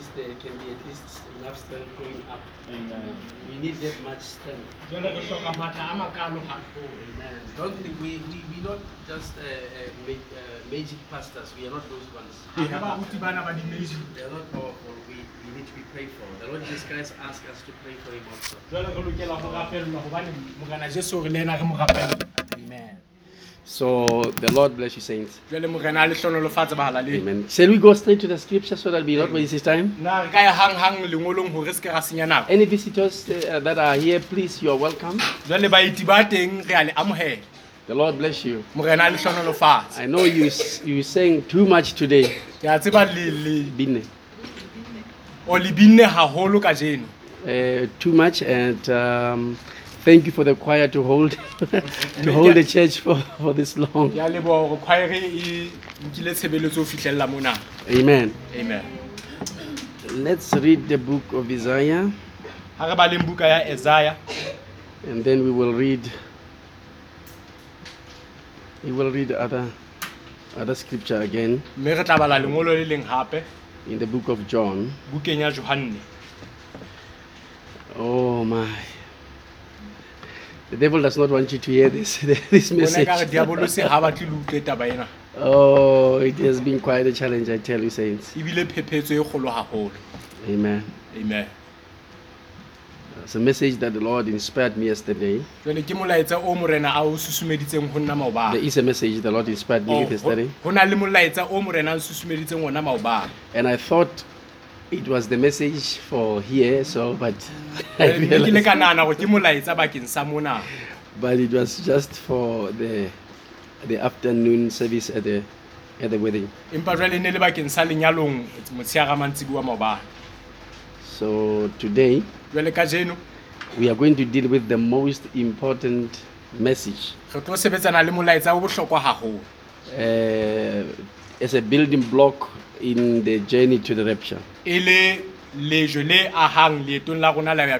least there can be at least enough strength going up. We need that much strength. jwale re hloka matla a makalo haholo Amen. Don't think we we we not just uh, uh, ma- uh, magic pastors. We are not those ones. ha re baruti bana ba dimedi They are not powerful. We, we need to be prayed for. The Lord Jesus Christ asked us to pray for him also. jwale re lokela ho rapellwa hobane morena jesu re le ena re mo rapella Amen. So the Lord bless you, saints. jwale morena a le hlonolofatse bahala le Amen. Shall we go straight to the scripture so that we don't waste this time? na re ka ya hanghang lengolong hore se ke ra senya nako Any visitors uh, that are here, please, you are welcome. jwale baeti ba teng re a le amohela The Lord bless you. morena a le hlonolofatse I know you you saying too much today, ke a tseba le le Bine. o le binne haholo ka jeno Uh, too much, and um, thank you for the choir to hold to hold the church for, for this long. ke leboha hore choire e nkile tshebeletso ho fihlella mona Amen. amen Let's read the book of Isaiah, ha re ba buka ya Isaiah and then we will read. We will read other other scripture again mme re tla bala lengolo le leng hape in the book of John. bukeng ya Johanne Oh my. The devil does not want you to hear this this message. ka re diabolose ha batle le utlwe taba ena Oh, it has been quite a challenge, I tell you, saints. ebile phephetso kgolo haholo Amen. amen It's a message that the Lord inspired me yesterday. jwale ke molaetsa o morena a o susumeditseng ho nna There is a message the Lord inspired me oh, with yesterday, ho na le molaetsa o morena a susumeditseng ona maobane and I thought it was the message for here. So, but I Mme ke le realized, ka nahana hore ke molaetsa bakeng sa mona but it was just for the the afternoon service at the at the wedding. empa jwale ne le bakeng sa lenyalong motshehara mantsibuwa maobane So today we are going to deal with the most important message re tlo sebetsana le molaetsa o bohlokwa haholo uh, as a building block in the journey to the rapture. e le lejwe le ahang leetong la rona la ya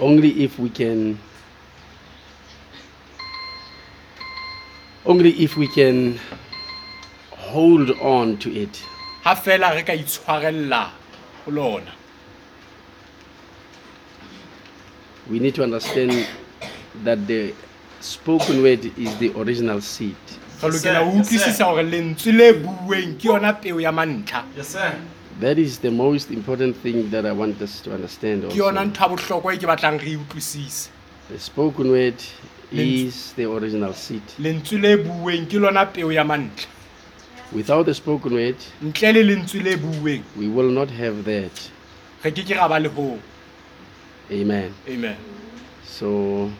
only if we can only if we can hold on to it. Ha fela re ka itshwarella ho lona. We need to understand that the spoken word is the original seed re lokela ho utlwisisa hore lentswe le buuweng ke yona peo ya mantlha. That is the most important thing that i want us to understand ke yona also. ntho ya bohlokwa e ke batlang re e utlwisise. The spoken word is the original seed. Lentswe le buuweng ke lona peo ya mantlha. Without the spoken word ntle le lentswe le buuweng. we will not have that. Re ke ke ra ba le amen. Amen. So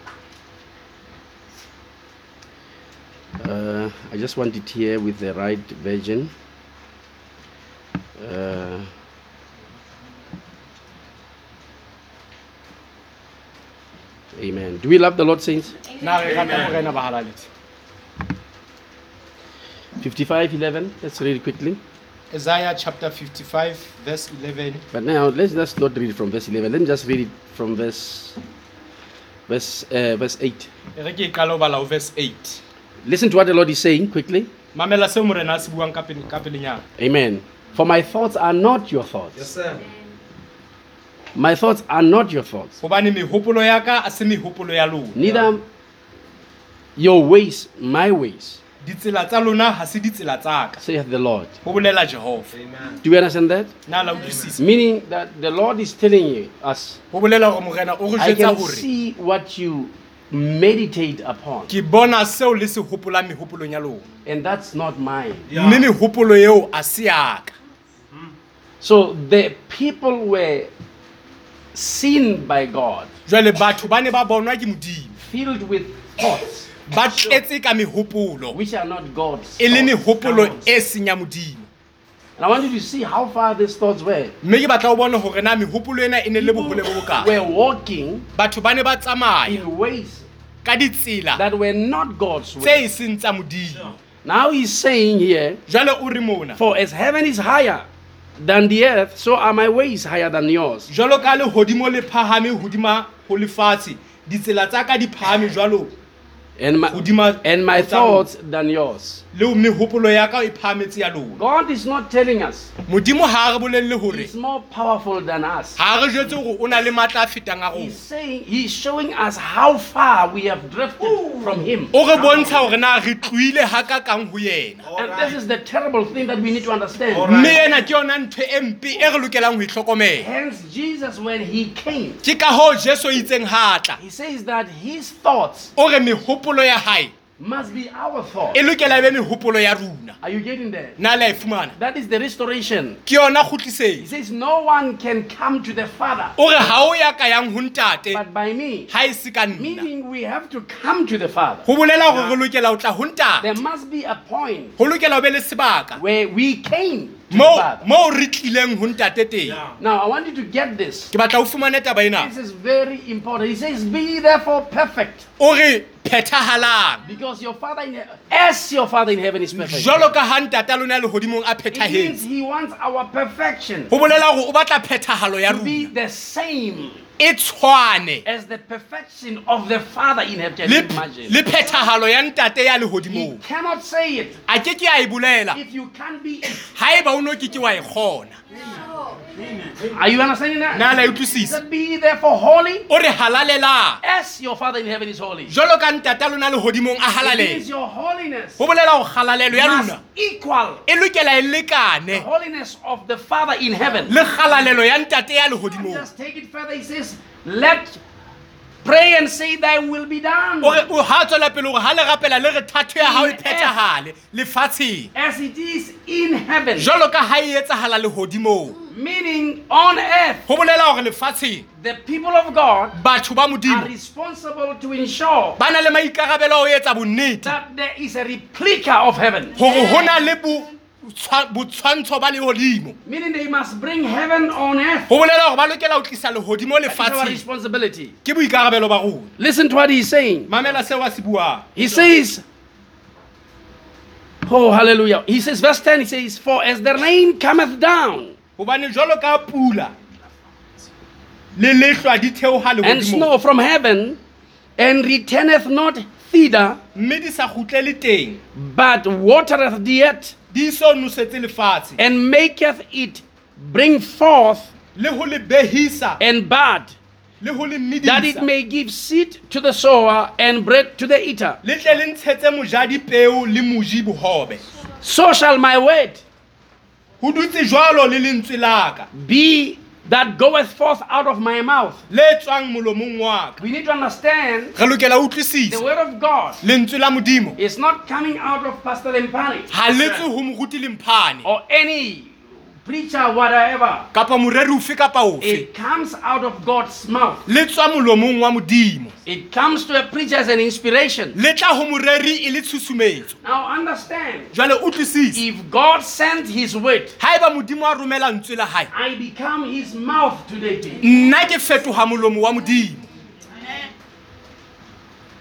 uh, I just want it here with the right version. Uh, amen. Do we love the Lord, saints? na re rata morena bahalaletse 55:11. Let's read it quickly. isaiah chapter 55 verse 11 But now let's just not read it from verse 11. Let me just read it from verse verse uh, verse 8. e re ke e qala ho bala ho verse 8 Listen to what the Lord is saying quickly. mamela seo morena a se buang ka pele- ka pelenyana Amen. For my thoughts are not your thoughts. Yes, sir. My thoughts are not your thoughts. hobane mehopolo ya ka a se mehopolo ya lona Neither your ways my ways, ditsela tsa lona ha se ditsela tsa ka saith the Lord. ho bolela jehova Do you understand that? na la utlwisisa Meaning that the Lord is telling you, us, ho bolela hore morena o re I jwetsa can hore see what you meditate upon, ke bona seo le se hopolang mehopolong ya lona. And that's not mine. mme mehopolo eo a se ya ka. So the people were seen by God, jwale batho ba ne ba bonwa ke modimo. filled with thoughts ba tletse ka mehopolo. which are not God's. e le mehopolo e seng ya modimo And I want you to see how far these thoughts were. mme ke batla o bone hore na mehopolo ena e ne le bohole bo bokae were walking batho ba ne ba tsamaya in ways ka ditsela that were not God's tse way. e seng tsa modimo Now he's saying here, jwale o re mona For as heaven is higher than the earth, so are my ways higher than yours. jwalo ka lehodimo le phahame hodima ho lefatshe ditsela tsa ka di phahame jwalo and my, Hodima- and my thoughts than yours. le mehopolo ya ka e phahametse ya lona. God is not telling us. Modimo ha re bolelle hore He's more powerful than us. ha re jwetse hore o na le matla a fetang a rona. He's saying He's showing us how far we have drifted from Him. o re bontsha hore na re tlohile hakakang ho yena. And this is the terrible thing that we need to understand. mme ena ke yona ntho e mpe e re lokelang ho e hlokomela. Hence, Jesus, when He came, ke ka hoo jesu o itseng ha He says that His thoughts o re mehopolo ya hae must be our thought. e lokela e be mehopolo ya runa. Are you getting there? na le a e fumana That is the restoration. ke yona He says, No one can come to the Father o re ha o ya ka yang ho ntate but by me. ha e se ka nna Meaning, we have to come to the Father. ho bolela hore re lokela ho tla ho ntate There must be a point ho lokela ho be le sebaka where we came to the moo moo re tlileng ho ntate teng. Now, I want you to get this. ke batla o fumane taba ena. This is very important. He says, Be therefore perfect, o re phethahalang. Because your Father in he- as your Father in heaven is perfect. jwalo ka ha ntate a lona lehodimong a It means phethahetse. He wants our perfection. Ho bolela hore o batla phethahalo ya to be rona. the same e tshwane as the perfection of the Father in heaven. Le imagine? le phethahalo ya ntate ya He lehodimong cannot say it a ke ke a e bolela if you can't be it. haeba o no ke ke wa e kgona Are you understanding that? na la He utlwisisa said, Be therefore holy o re halalelang as your Father in heaven is holy. jwalo ka ntate a lona lehodimong a It means your holiness ho bolela hore kgalalelo ya lona equal e lokela e the holiness of the Father in heaven. le kgalalelo ya ntate ya lehodimong Just take it further. He says, Let pray and say, Thy will be done. o re o ha tswela pele hore ha le rapela le re thato ya hao e phethahale lefatsheng As it is in heaven. jwalo ka ha e etsahala lehodimong Meaning, on earth, ho bolela hore lefatsheng the people of God batho ba are modimo responsible to ensure ba na le maikarabelo a ho etsa bonnete that there is a replica of heaven. hore ho na le bo- tshwa- botshwantsho ba lehodimo Meaning, they must bring heaven on earth. ho bolela hore ba lokela ho tlisa lehodimo our lefatsheng responsibility. ke boikarabelo ba rona Listen to what he's saying. mamela seo a se buang He says, Oh, hallelujah. He says, verse 10, he says, For as the rain cometh down hobane jwalo ka pula le lehlwa di theoha and snow from heaven and returneth not thither, mme di sa kgutlele teng. but watereth the earth di so nosetse lefatshe. and maketh it bring forth le ho le behisa. and bud, le ho le that it medisa may give seed to the sower and bread to the eater. le tle le ntshetse mojadi peo le moji bohobe. So shall my word ho dutse jwalo le lentswe la ka. be that goeth forth out of my mouth. le tswang molomong wa ka. We need to understand re lokela ho the utlwisisa word of God lentswe la modimo. is not coming out of Pastor Lempani ha le tswe ho moruti le mphane or any preacher, whatever. kapa moreri ofe kapa ofe It comes out of God's mouth. le tswa molomong wa modimo It comes to a preacher as an inspiration. le tla ho moreri e le tshusumetso Now understand, jwale utlwisise if God sent his word, haeba modimo a romela ntswe la hae I become his mouth today. nna ke fetoha molomo wa modimo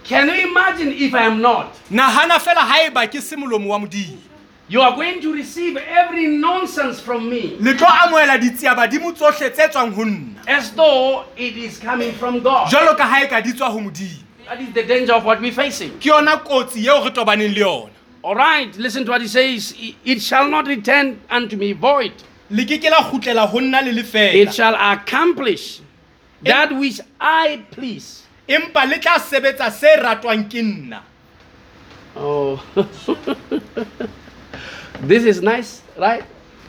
Can you imagine if I am not? nahana fela haeba ke se molomo wa modimo You are going to receive every nonsense from me le tlo amohela ditsia tsohle tse tswang ho nna as though it is coming from God. jwalo ka ha e ka di tswa ho modimo That is the danger of what we're facing. ke yona kotsi eo re tobaneng le yona All right, listen to what he says. It shall not return unto me void. le ke ke la kgutlela ho nna le le It shall accomplish that which I please. empa le tla sebetsa se ratwang ke nna Oh, this is nice, right?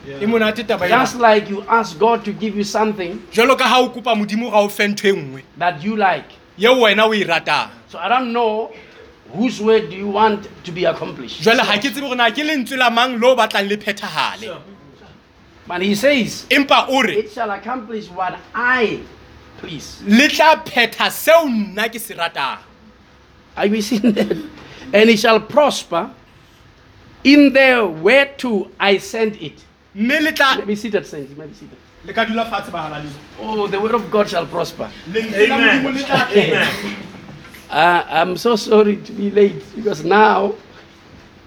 e monate taba ena. Just like you ask God to give you something jwalo ka ha o kopa modimo ga o fe ntho e nngwe that you like. yeo wena o e ratang So I don't know whose way do you want to be accomplished. jwale ha ke tsebe gore na ke lentswe la mang le o batlang le phethahale But he says, empa o re It shall accomplish what I please. le tla phetha seo nna ke se ratang Are we seeing that? And it shall prosper in there whereto I send it. mme le tla Let me see that saints. Let me see that. le ka dula fatshe bahalaleng Oh, the word of God shall prosper. lentswe la modimo le tla phetha Uh, I'm so sorry to be late because now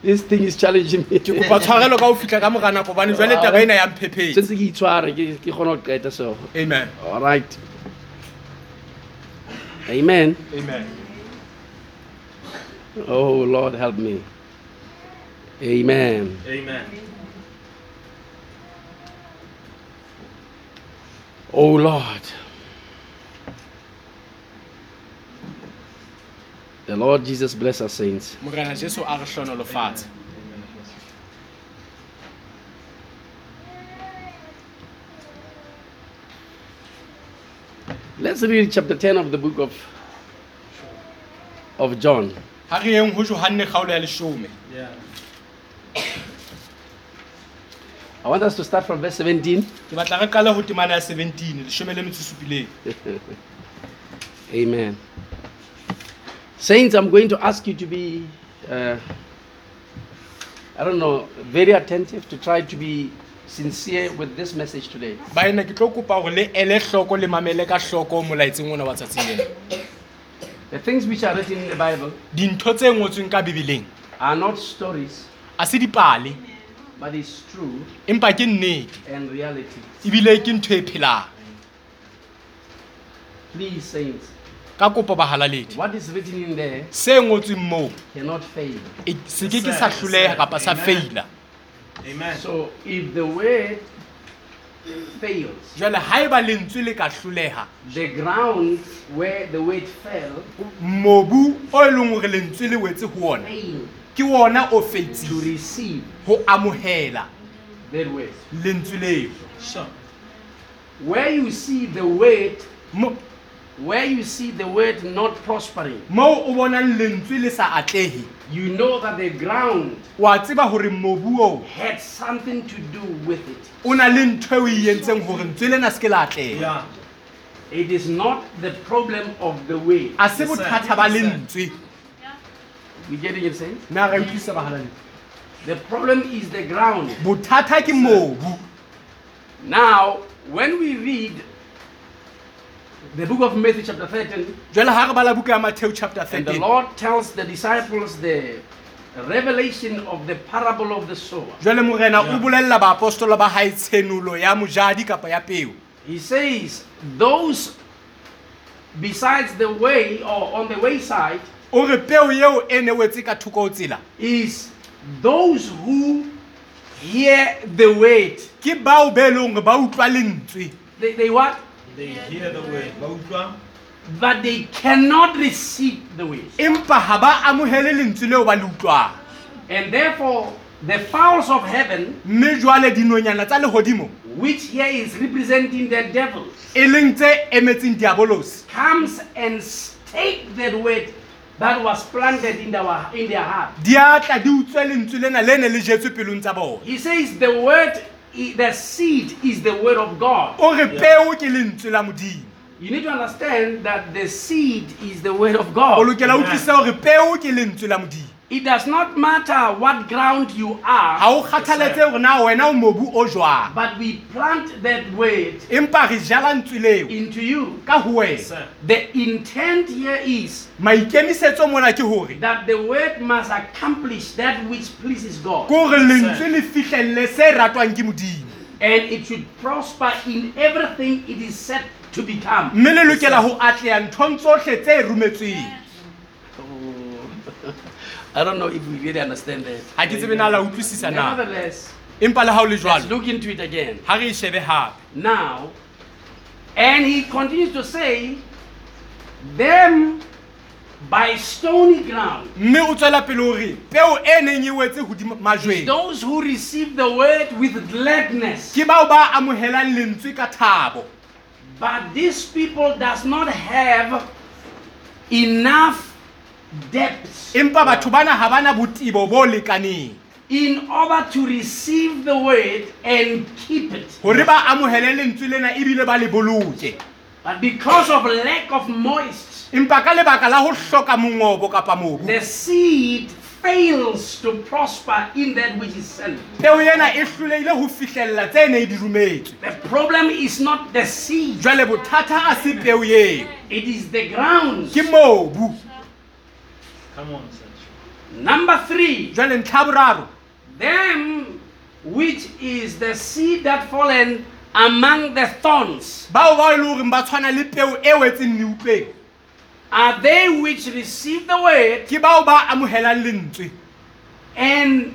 this thing is challenging me. ke kopa tshwarelo ka ho fihla ka mora nako hobane jwale taba ena ya mphephetsa Since ke itshware ke ke kgone ho qeta so. amen All right. Amen. amen Oh, Lord, help me. Amen. Amen. Oh, Lord. The Lord Jesus bless us, saints. morena jesu a re hlonolofatse Let's read chapter 10 of the book of, of John. ha re yeng ho johanne kgaolo ya leshome Yeah. I want us to start from verse 17. ke batla re qale ho temana ya 17 leshome le metso e supileng Amen. Saints, I'm going to ask you to be, uh, I don't know, very attentive to try to be sincere with this message today. baena ke tlo kopa hore le ele hloko le mamele ka hloko molaetseng ona wa tsatsing lena The things which are written in the Bible dintho tse ngotsweng ka bebeleng are not stories, a se dipale. But it's true. Empa ke nnete. And reality. ebile ke ntho e phelang. Please, saints, ka kopo bahalaledi what is written in there se ngotsweng moo cannot fail. e- se ke ke sa hloleha kapa sa Amen. feila Amen. So if the word fails, jwale haeba lentswe le ka hloleha the ground where the word fell mobu o e leng hore lentswe le wetse ho ona failed ke ona o to feitseng receive ho amohela that word. lentswe leo Sure. Where you see the word, Mo- where you see the word not prospering, moo o bonang lentswe le sa atlehe you know that the ground wa tseba hore mobu oo had something to do with it. o na le ntho eo e entseng hore lentswe lena se ke la atleha Yeah. It is not the problem of the way. a se Yes, bothata ba lentswe We getting it, re utlwisa bahalaledi The problem is the ground. bothata ke mobu Now, when we read the book of Matthew, chapter 13, jwale ha re bala buka ya matheo chapter and the 13 Lord tells the disciples the revelation of the parable of the sower. jwale morena o bolella baapostola ba hae ya mojadi kapa ya peo. He says, Those besides the way or on the wayside o re peo eo e ne wetse ka thoko ho tsela is those who hear the word. ke bao be leng hore ba utlwa lentswe They, they what? They hear the word. Ba utlwa? But they cannot receive the word. empa ha ba amohele lentswe leo ba le utlwang And therefore, the fowls of heaven, mme jwale dinonyana tsa lehodimo which here is representing the devil, e leng tse emetseng diabolosi comes and take that word that was planted in their, in their heart. di a tla di utswe lentswe lena le ne le jetswe pelong tsa bona He says the word, i- the seed is the word of God. o re peo ke lentswe la modimo You need to understand that the seed is the word of o God. lokela o Amen. utlwisa hore peo ke lentswe la modimo It does not matter what ground you ha are, o kgathaletse hore na wena o mobu o jwang but we plant that word empa re jala ntswe leo into you. ka ho wena Sir. The intent here is maikemisetso mona ke hore that the word must accomplish that which pleases ke God. hore lentswe le fihlelle se ratwang ke modimo And it should prosper in everything it is set to become. mme le lokela ho atleha nthong tsohle tse rumetsweng I don't know if we really understand that. ha ke tsebe na la utlwisisa na Nevertheless, empa le ha o le let's jwalo look into it again. ha re e shebe hape Now, and he continues to say, them by stony ground, mme o tswela pele hore peo e neng e wetse hodimo majweng those who receive the word with gladness. ke bao ba amohelang lentswe ka thabo But these people does not have enough depth empa batho bana ha bana botebo bo lekaneng. In order to receive the word and keep it. hore ba amohele lentswe lena ebile ba le boloke. But because of lack of moist, empa ka lebaka la ho hloka mongobo kapa mobu the seed fails to prosper in that which is sent. peo ena e hlolehile ho fihlella tse ne di The problem is not the seed, jwale bothata a se peo eo it is the ground. ke mobu Come on, sir. Number three, jwale ntlha boraro them which is the seed that fallen among the thorns. bao bao e leng hore ba tshwana le peo e wetseng neutlweng are they which receive the word, ke bao ba amogelang lentswe and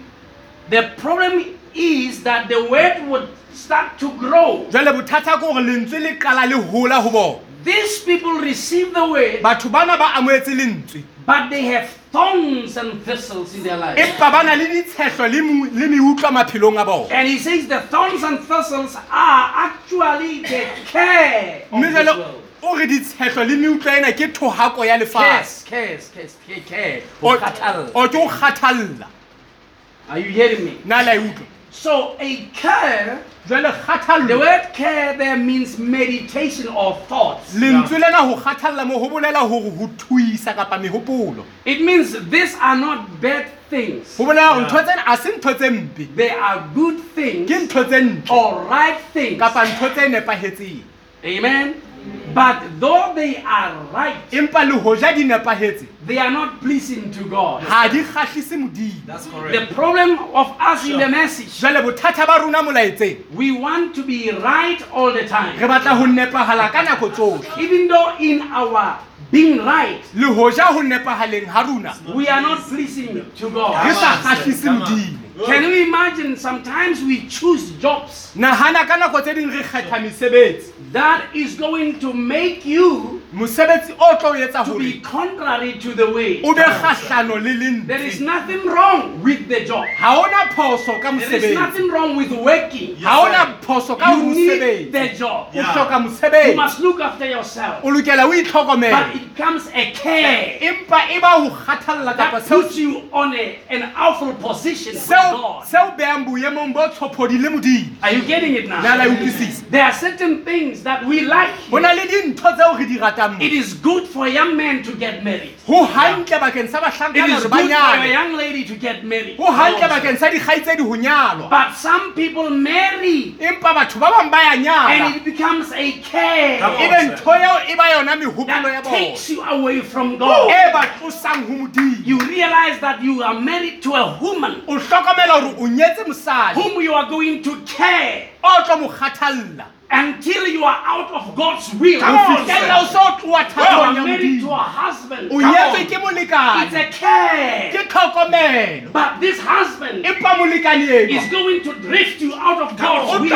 the problem is that the word would start to grow. jwale bothata ke gore lentswe le qala le hola ho bona These people receive the word, batho bana ba amoetse lentswe but they have thorns and thistles in their empa ba na le ditshehlo le mu- le meutlwa maphelong a bona And he says the thorns and thistles are actually the care of mme this jwale world. o re ditshehlo le meutlwa ena ke thohako ya lefatshe Cares, cares, cares, care, care. o ke o kgathalla Are you hearing me? na la e utlwa So a care, the word care there means meditation or thoughts. lentswe lena ho kgathalla mo ho bolela hore ho thuisa kapa mehopolo It means these are not bad things. ho bolela hore Yeah. ntho tsena a se ntho tse mpe They are good things ke ntho tse ntle or right things. kapa ntho tse nepahetseng Amen. But though they are right, empa le hoja di nepahetse they are not pleasing to God. ha di kgahlise modimo That's The correct. problem of us in the Sure. message, jwale bothata ba rona molaetseng we want to be right all the re time. batla ho nepahala ka nako tsohle Even though in our being right, le hoja ho nepahaleng ha rona we are not pleasing to re God. sa kgahlise sir. Can you imagine sometimes we choose jobs? Nahana ka nako tse ding re kgetha mesebetsi. That is going to make you mosebetsi o tlo o etsa to be hore contrary to the way. o be kgahlano le There is lentswe nothing wrong with the job. ha ona phoso ka There is mosebetsi nothing wrong with working. ha ona phoso ka ho You need mosebetsi the job. o Yeah. hloka You mosebetsi must look after yourself. o lokela o But itlhokomele it becomes a care empa e ba ho kgathalla kapa that seo puts you on a, an awful position with seo God. seo behang boemong bo tshopodi le modimo Are you getting it na now? la e utlwisisa There are certain things that we like. ho na le dintho tseo re di ratang It is good for a young man to get married. ho hantle bakeng sa It bahlankana is hore ba good for a nyale young lady to get married. ho hantle bakeng sa dikgaitsedi ho nyalwa. But some people marry empa batho ba bang ba ya nyala. and it becomes a care. Ebe ntho eo e ba yona mehopolo ya that bona. takes you away from God. e ba tlosang ho modimo. You realize that you are married to a woman o hlokomela hore o nyetse mosadi. whom you are going to care. O tlo mo kgathalla until you are out of God's will. ho fihlella o so tloa You thatong ya are married to a husband. Come on. It's a care. ke tlhokomelo But this husband is going to drift you out of God's will.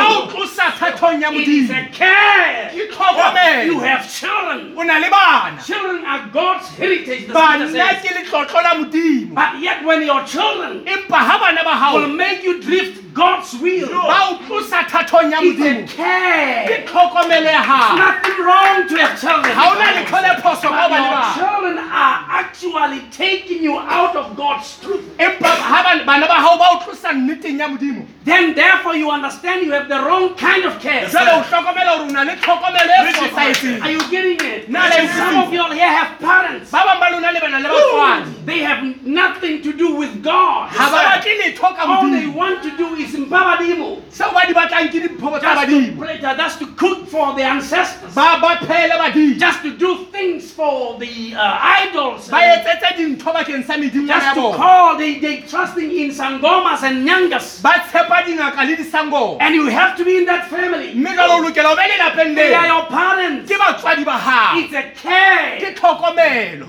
thatong ya It is a care. ke You have children. o na le bana Children are God's heritage. The bana scripture says. ke letlotlo la modimo But yet, when your children empa ha bana ba hao will make you drift God's will, ba o tlosa thatong ya it's a care. Ke tlhokomelo ya hao Nothing wrong to have children. ha ona letho le phoso But bana your ba children are actually taking you out of God's truth. empa ha bana- bana ba hao ba o tlosa nneteng ya modimo Then, therefore, you understand you have the wrong kind of care. jwale o hlokomela hore o na le tlhokomelo e Preach Are you getting it? Now let's Some see. of you all here have parents. ba bang ba lona le bana le batswadi They have nothing to do with God. ha ba batle letho ka All they modimo want to do is mbabadimo. seo ba di batlang ke diphoko tsa Just to badimo just to cook for the ancestors. Just to do things for the uh, idols. ba etsetse dintho bakeng sa Just to call, they, they trusting in sangomas and nyangas. ba tshepa dingaka le And you have to be in that family. mme jalo o lokela o be lelapeng They are your parents. ke batswadi ba hao It's a care.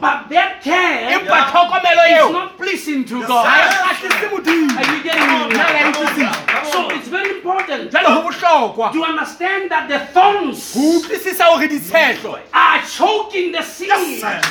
But that care tlhokomelo is not pleasing to God. Are you getting me? Na la e utlwisisa. So it's very important jale ho bohlokwa to understand that the thorns ho utlwisisa hore ditshehlo are choking the seed.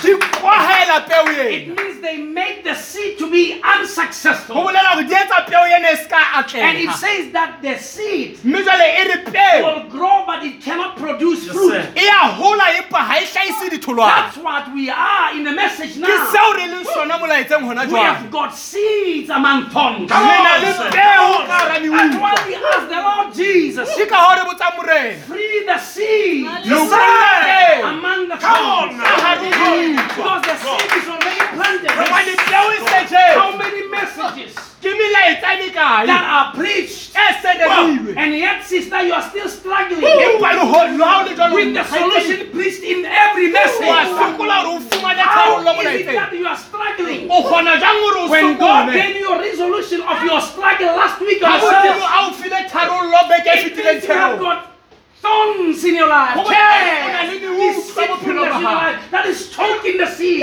di kwahela peo It means they make the seed to be unsuccessful. bolela hore di etsa peo ena se ka And it says that the seed mme jale re peo will grow, but it cannot produce fruit. sir. empa ha hlahise ditholwana That's what we are in the message now. seo re leng sona molaetseng hona We have got seeds among thorns. re na le peo ka hara That's why we ask the Lord Jesus, ke ka hoo re botsa morena free the sea. lokolla peo among the Come on thorns. now. ka hare ho ntwa Because the seed is already planted. hobane peo How many messages ke melaetsa mekae that are preached? And yet, sister, you are still struggling. Empa lehono ha o le jwalo with the solution preached in every message. sokola hore o fumane How tharollo is it that you are struggling? o kgona jang hore o When God gave you a resolution of your struggle last week ha on modimo Sunday, a o file tharollo e it fetileng means you have tsheo got thorns in your life, Ho ba- cares, ho na le diutlwa bophelong deceitfulness in your life. That is choking the seed.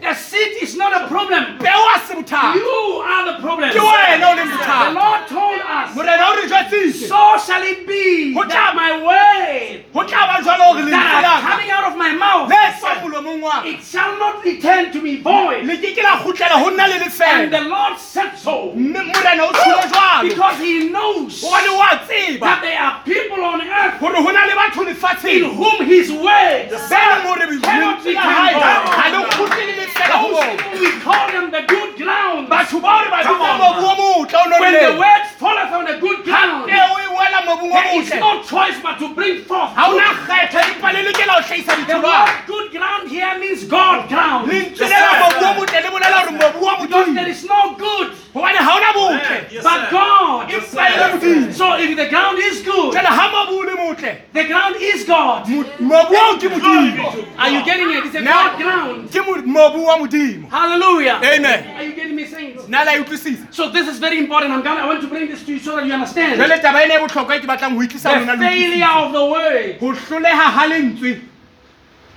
The seed is not a problem. peo a se bothata You are the problem. ke wena o leng The Lord told us, morena o re jwatsitse so shall it be that my word go tla ba jalo gore lentswe that coming out of my mouth, le tswang molomong wa. it shall not return to me void. le ke ke la gotlela go nna le And the Lord said so. Mme morena o tshile jalo because He knows gobane wa tseba. that there are people on earth gore go na le batho in whom His word be leng gore Cannot be gae condemned. ga le gotlele lefela go Those bona people, we call them the good ground. batho bao re ba Come bitsa on, mobu o motle o When the word falleth on the good ground, peo wela mobung o there is no choice but to bring forth. ga o na fruit. kgetho empa le lokela go tlhaisa The word good ground here means God ground. lentswe lela mobu o motle le bolela gore mobu wa Because there is no good gobane ga o na botle Yes, but sir. God. Yes, empa le modimo So if the ground is good, jale ga mobu o le motle the ground is God. mo- mobu o ke Are you getting it? It's a Now- God ground. ke mo- mobu wa modimo Hallelujah. amen Are you getting me, saints? nna la e utlwisisa So this is very important. I'm gonna, I want to bring this to you so that you understand. jale taba ene e botlhokwa e ke batlang go itlisa The lona le failure of the word. go hloleha ga lentswe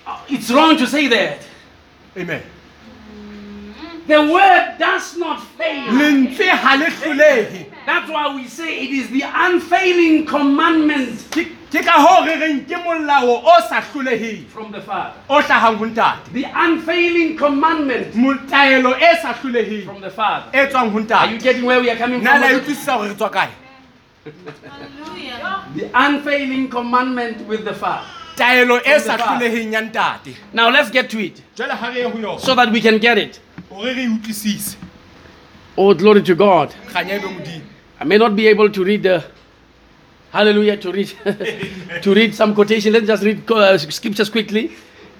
uh, It's wrong to say that. amen The word does not fail. lentswe ga le tlholege That's why we say it is the unfailing commandment ke ke ka goo re reng ke molao o sa tlholegeng from the Father. o tlhagang go ntate The unfailing commandment motaelo e sa tlholegeng from the Father. e tswang go Are you getting where we are coming nna from? utlwisisa gore re tswa kae The unfailing commandment with the Father. taelo e sa From the Father. tlholegeng ya ntate Now let's get to it jale ga re ye go yona so that we can get it. Gore re utlwisise Oh, glory to God. kganya e be modimo I may not be able to read the hallelujah to read to read some quotation. Let's just read uh, scriptures quickly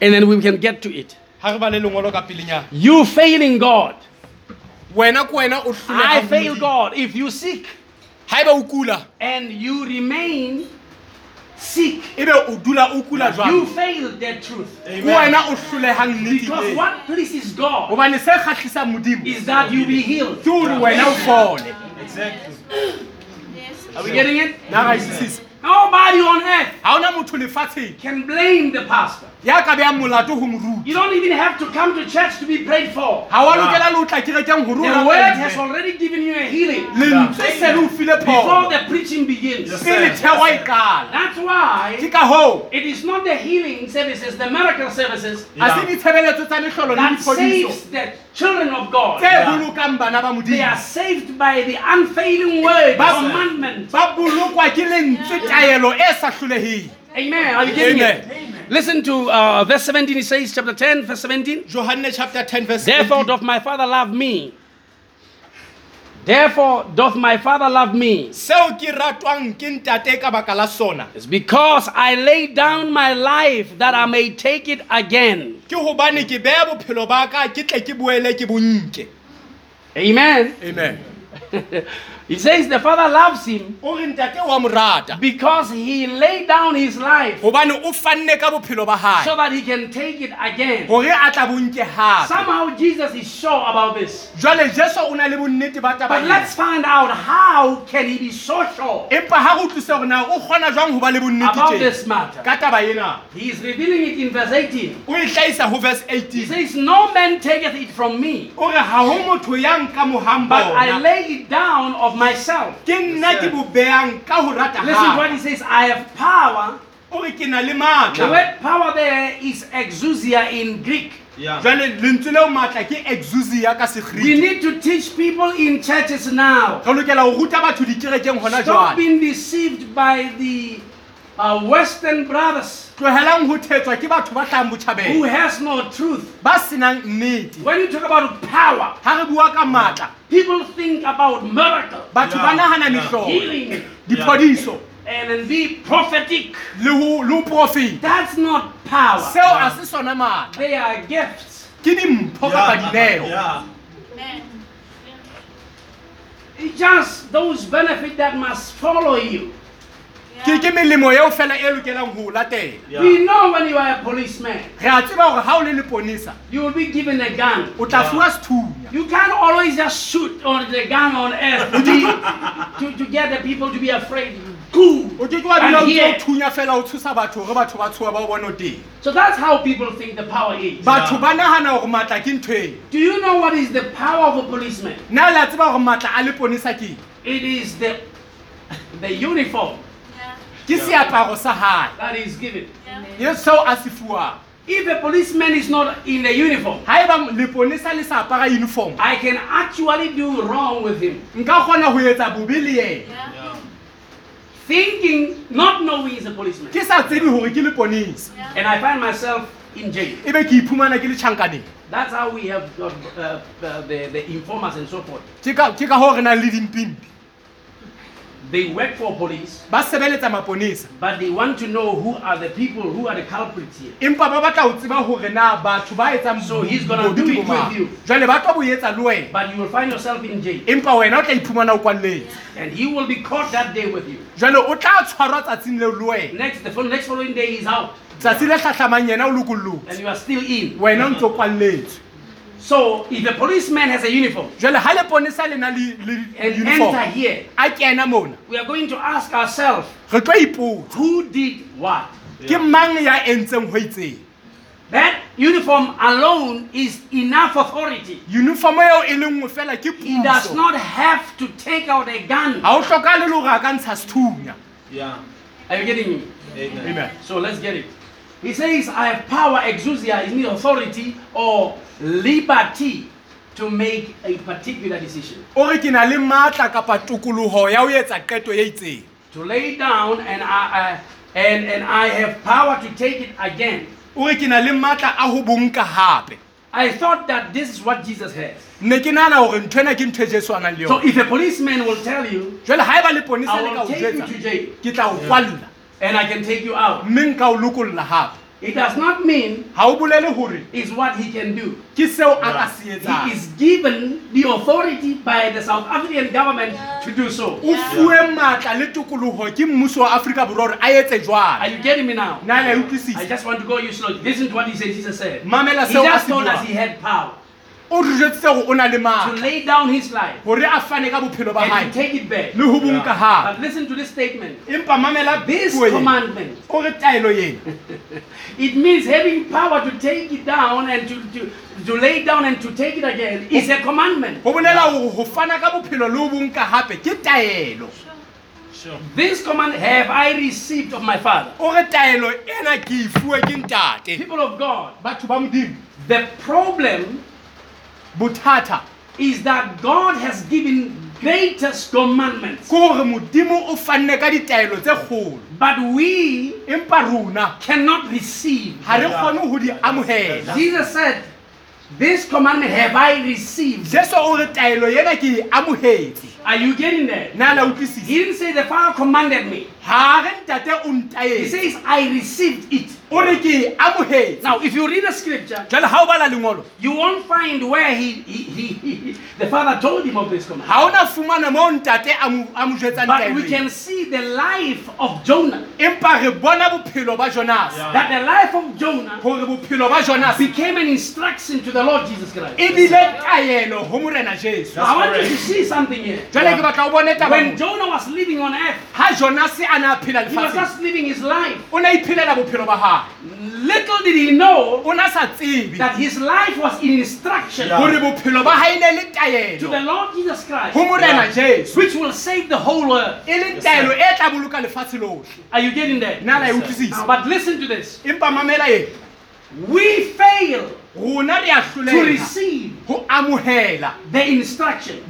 and then we can get to it. ga re ba le lengolo ka pelenyana You failing God. wena ke wena o I fail God. If you seek ga e ba o kula and you remain sick, e be o dula o kula you jwang fail that truth. ke wena o hlolegang Because what pleases God gobane se kgatlhisang modimo is that you be healed. ke gore wena o fole Exactly. Yes. Are we getting it? Nobody on earth ga ona motho lefatsheng can blame the pastor. Ya ka beyang molato go moruti. You don't even have to come to church to be prayed for. ga wa lokela le o tla kerekeng gore The word has already given you a healing. Lentswe se le o file before the preaching begins. Yes, pele thewa kala That's why ke ka hoo. it is not the healing services, the miracle services ga se ditshebeletso tsa metlholo le that saves the children of God. tse bolokang bana ba They are saved by the unfailing word, commandment. Ba bolokwa ke lentswe taelo sa tlholegeng Amen. Are you getting Amen. it? Listen to uh, verse 17. It says, chapter 10, verse 17. johanne chapter 10 verse Therefore 18. doth my Father love me. Therefore doth my Father love me. seo ke ratwang ke ntate ka baka la sona It's because I lay down my life that I may take it again. ke gobane ke beya bophelo ba ka ke tle ke boele ke bonke Amen. amen he says the Father loves him o re ntate wa mo rata because he laid down his life gobane o fanne ka bophelo ba so that he can take it again. gore a tla bonke gape Somehow Jesus is sure about this. jwale jesu o na le bonnete ba taba But ena. let's find out how can he be so sure empa ga go tlise gore na o kgona jwang go ba le about this matter. ka taba ena He is revealing it in verse 18. o e tlhaisa go verse He 18 says, No man taketh it from me, o re ga go motho ya nka mohang but I bona lay it down of myself. ke nna beyang ka go rata Listen to what he says. I have power. o re ke The maatla word power there is exousia in Greek. Yeah. jwale lentswe leo maatla ke exusia ka We need to teach people in churches now. re lokela go ruta batho dikerekeng gona Stop being deceived by the uh, Western brothers tlogelang go thetswa ke batho ba tlang who botšhabeng has no truth. ba senang nnete When you talk about power, ga re bua ka maatla people think about miracle, batho Yeah, ba nagana yeah. metlolo healing, diphodiso and then be prophetic. le ho le ho profeta That's not power. seo a se sona maatla They are gifts. ke dimpho kapa dineo Yeah. Amen. It's just those benefits that must follow you. Ke ke melemo eo fela e lokelang ho latela We know when you are a policeman, re a tseba gore ga o le leponisa you will be given a gun. o tla Yeah. fiwa sethunya You can't always just shoot on the gun on earth to, be, to, to get the people to be afraid. cool. o ke ke wa dula o ntse here. o thunya fela o tshosa batho gore batho ba tshoa ba o bone o teng So that's how people think the power is. batho ba nagana gore maatla ke ntho Do you know what is the power of a policeman? nna le a tseba gore maatla a leponisa ke eng? It is the the uniform Yeah. ke seaparo sa gae that is given. If a policeman is not in a uniform, ga e ba leponisa le sa apara uniform I can actually do wrong with him. nka kgona go etsa bobe le. Thinking, not knowing he's a policeman. ke sa tsebe gore ke. And I find myself in jail. e be ke iphumana ke le tšhankaneng That's how we have got uh, uh, the, the informers and so forth. ke ka ke ka goo re nang le dimpimpi They work for police, ba sebeletsa maponisa but they want to know who are the people who are the culprits here. empa ba batla ho tseba gore na batho ba etsang So he's gonna do it with you. jwale ba tlo bo etsa le wena But you will find yourself in jail. empa wena o tla iphumana o kwalletse And he will be caught that day with you. jwale o tla tshwarwa tsatsing leo le wena Next, the next following day, he's out. tsatsi le tlhatlhamang yena o And you are still in. wena o ntse o kwalletswe So if a policeman has a uniform jwale ha leponisa le na le le and uniform enter here, a kena mona we are going to ask ourselves, re tlo ipotsa who did what? ke mang ya entseng ho itseng That uniform alone is enough authority. uniform eo e le nngwe fela ke He does puso not have to take out a gun. ha o tlhokale le gore a ka ntsha sethunya Yeah. Are you getting me? Amen. amen So let's get it. He says, I have power, exousia, is authority or liberty to make a particular decision. o re ke na le maatla kapa tokoloho ya ho etsa qeto e itseng To lay down and I, I and, and I have power to take it again. o re ke na le maatla a ho bonka hape I thought that this is what Jesus has. ne ke nahana hore nthwena ke ntho e jesu a nang le So if a policeman will tell you, jwale ha e ba leponisa I le ka o jetsa ke tla o kwalla and I can take you out, mme nka o lokololla hape it does not mean ha o bolele gore is what he can do. ke seo a ka se He etsang is given the authority by the South African government to do so. o fuwe maatla le tokoloho ke mmuso wa afrika borwa gore a etse Are jwalo you getting me now? na le a I utlwisisa just want to go you slowly. Listen to what he said. Jesus said. mamela He seo a just se told us buang he had power o re jetsitse gore o na le to maatla lay down his life gore a fane ka bophelo ba and to hae take it back. le ho bonka hape But listen to this statement. empa mamela This puo ena. commandment, o re taelo ena it means having power to take it down and to, to, to lay down and to take it again is a commandment. ho bolela gore ho fana ka bophelo le ho bonka hape ke taelo Sure. This command have I received of my Father. o re taelo ena ke e fuwe ke ntate People of God, batho ba modimo the problem bothata is that God has given greatest commandments, ke gore modimo o fanne ka ditaelo tse kgolo but we empa rona cannot receive. ga re kgone ho di amohela Jesus said, This commandment have I received. jesu o re taelo ena ke e amohetse Are you getting that? na la He didn't say the Father commanded me. ga re ntate o He ntaetse says, I received it. O re ke amohetse Now, if you read the scripture, jale ga o bala you won't find where he, he, he, he- the Father told him of this command. ga o na fumana mo ntate a mo a mo jetsang But we can see the life of Jonah. empa re bona bophelo ba jonas Yeah. That the life of Jonah gore bophelo ba jonas became an instruction to the Lord Jesus Christ. bile taelo go morena jesu I want you to see something here. jale ke batla o bone taba When. Jonah was living on earth, ha jonas a ne a he was just living his life. O ne a iphelela bophelo ba gae Little did he know o na sa tsebe that his life was in instruction Yeah. gore bophelo ba gae ne le to the taelo Lord Jesus Christ, go morena Yeah. jesu which will save the whole world. e le Yes, taelo e tla boloka lefatshe lotlhe Are you getting that? nna la e Yes, sir. Now, utlwisisa but listen to this. empa mamela e We fail rona re a to hloleha receive go amohela the instruction,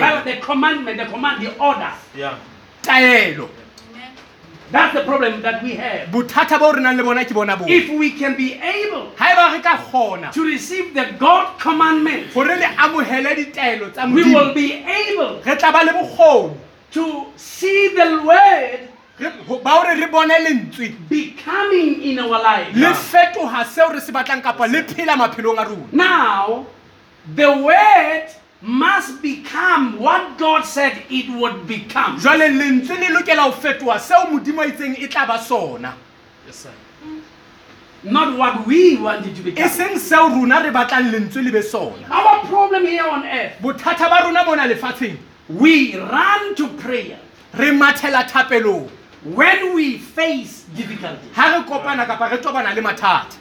well, the commandment, the command, the order. Yeah. taelo Amen. That's the problem that we have. bothata bo re nang le bona ke bona bo If we can be able ga e ba re ka kgona to receive the God commandment, gore le amohele ditaelo tsa we will be able re tla ba le bokgoni to see the word Re- ho- ba gore re bone lentswe becoming in our lives. le fetoga seo re se batlang kapa le phela maphelong a rona Now, the word must become what God said it would become. jwale lentswe le lokela go fetoga seo modimo a itseng e tla ba sona Yes, sir. Not what we want it to e become. seng seo rona re batlang lentswe le be sona Our problem here on earth, bothata ba rona bona lefatsheng we run to prayer. re mathela thapelong when we face difficulty. ha re kopana kapa re tobana le mathata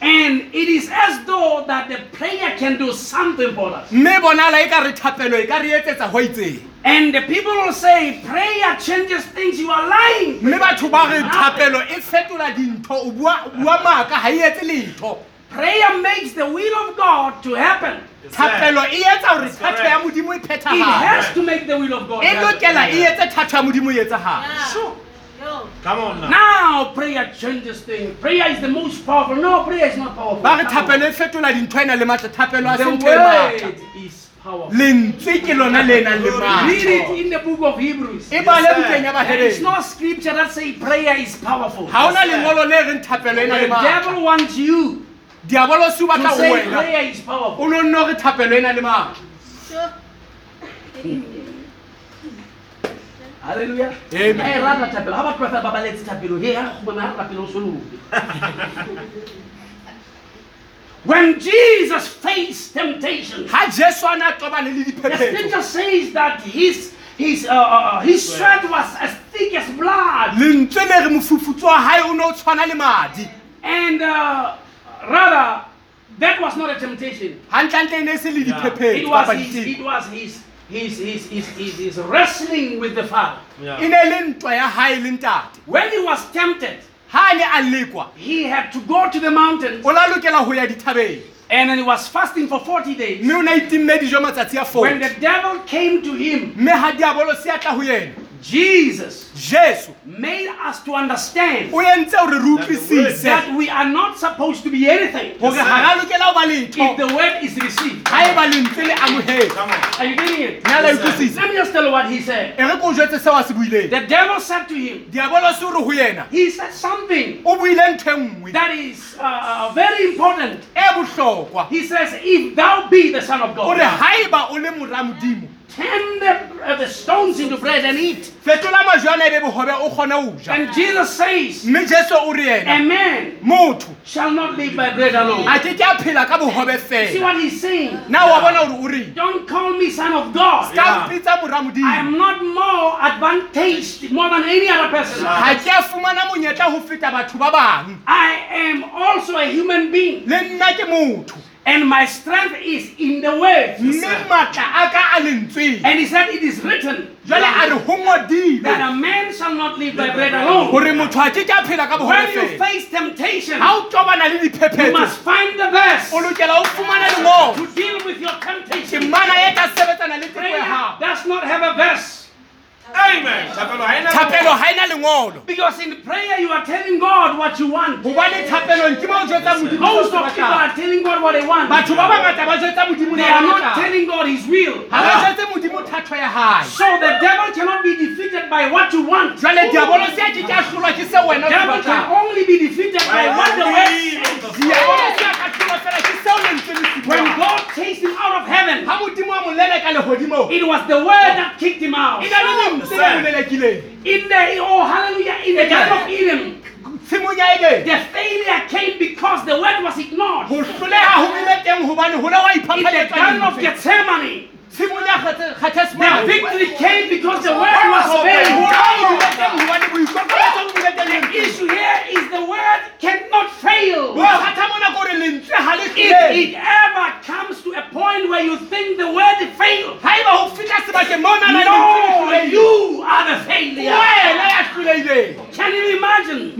And it is as though that the prayer can do something for us. mme bonala e ka re thapelo e ka re etsetsa ho itseng And the people will say, prayer changes things. You are lying. mme batho ba re ah. thapelo e fetola dintho o bua o bua maaka ha e etse letho Prayer makes the will of God to happen. thapelo e etsa hore That's thato correct. ya modimo e It phethagale has to make the will of God e happen. lokela e etse thato ya modimo e etsagale Yeah. Sure. Yo. Come on now. Now prayer changes things. Prayer is the most powerful. No, prayer is not powerful. ba re Come on. thapelo e fetola dintho e na le matla thapelo a se The ntho e matla word is powerful. lentswe ke lona le nang le Read it in the book of Hebrews. e bale Yes, bukeng ya There is bahebedi no scripture that say prayer is powerful. ha ona Yes, sir. lengolo le reng thapelo e na le The devil wants you diabolosi o batla to say wena prayer is powerful. o no nne hore thapelo e na le matla Sure. Hallelujah. Amen. Eh, rata thapelo. Ha batho ba fela ba baletse thapelo, he, ha kgumana ha thapelo o so loke. When Jesus faced temptation, ha jesu a ne a tobane le the diphephetso scripture says that his his uh, uh, his sweat was as thick as blood, lentswe le re mofufutso wa hae o ne o tshwana le madi and uh, rather that was not a temptation. hantlentle e ne e se le Yeah. It diphephetso was kapa his, diteko it was his he's, he's, he's his wrestling with the Father. e Yeah. ne le ntwa ya hae le ntate When he was tempted, ha a ne a lekwa he had to go to the mountains, o la lokela ho ya dithabeng and then he was fasting for 40 days. mme o ne a itimme dijo matsatsi a When the devil came to him, mme ha diabolosi a tla ho yena Jesus jesu made us to understand o entse hore re utlwisise that we are not supposed to be anything hore ha ra lokela ho ba if letho the word is received. ha e ba lentswe le amohetse Come on. Are you getting it? ne la Yes, utlwisisa Let me just tell you what he said. e re ko o jwetse seo a se buileng The devil said to him, diabolosi o re ho yena he said something o buile ntho e nngwe that is uh, uh, very important. e bohlokwa He says, If thou be the Son of o re God, haeba o le mora modimo turn the, uh, the stones into bread and eat. fetola majwana e be bohobe o kgone ho ja And Jesus says, mme jesu o re A yena man motho shall not live by bread alone. a ke ke a phela ka bohobe See fela what he's saying? na wa bona hore o reng Don't call me Son of God. ka Yeah. mpitsa mora I modimo am not more advantaged more than any other person. ha ke a fumana monyetla ho feta batho ba bang I am also a human being, le nna ke motho and my strength is in the word. mme matla a ka a lentsweng And he said, It is written jwale a re ho ngodilwe that a man shall not live by bread alone. hore motho a ke ke a phela ka When you face temptation, ha o tobana le you diphephetso must find the verse o lokela o fumana lengolo to deal with your temptation. temana e ka sebetsana le teko Prayer does not have a verse. Amen. Thapelo ha e na thapelo ha e na lengolo Because in prayer, you are telling God what you want. hobane thapelong ke mo jwetsa modimo Most of people are telling God what they want. batho ba bangata ba jwetsa modimo They are not telling God His will. ha ba jwetse modimo thato ya hae So the devil cannot be defeated by what you want. Jwale diabolosi a ke ke a hlolwa ke se wena o se devil can only be defeated by what the word says. Lehodimo it was the word that kicked him out. e na le lentswe le mo lelekileng In the oh hallelujah, in the Garden of Eden, tshimong ya eden the failure came because the word was ignored. ho hloleha ho bile teng hobane ho ne wa In the Garden of. Gethsemane, the victory came because the word was obeyed. The issue here is the word cannot fail. If it ever comes to a point where you think the word failed, no, you are the failure. Can you imagine?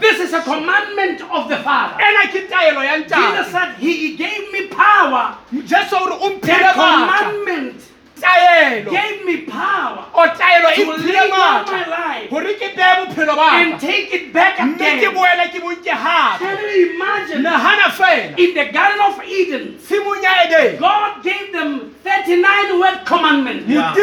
This is a commandment of the Father. ena ke taelo ya Jesus said, He gave me power. jesu o re o The commandment gave me power o taelo to mphile lay down my matla life gore ke beye bophelo and take it back mme ke again. boele ke bonke gape Can you imagine? nahana fela In the Garden of Eden, tshimong ya eden God gave them 39 word commandments. Yeah.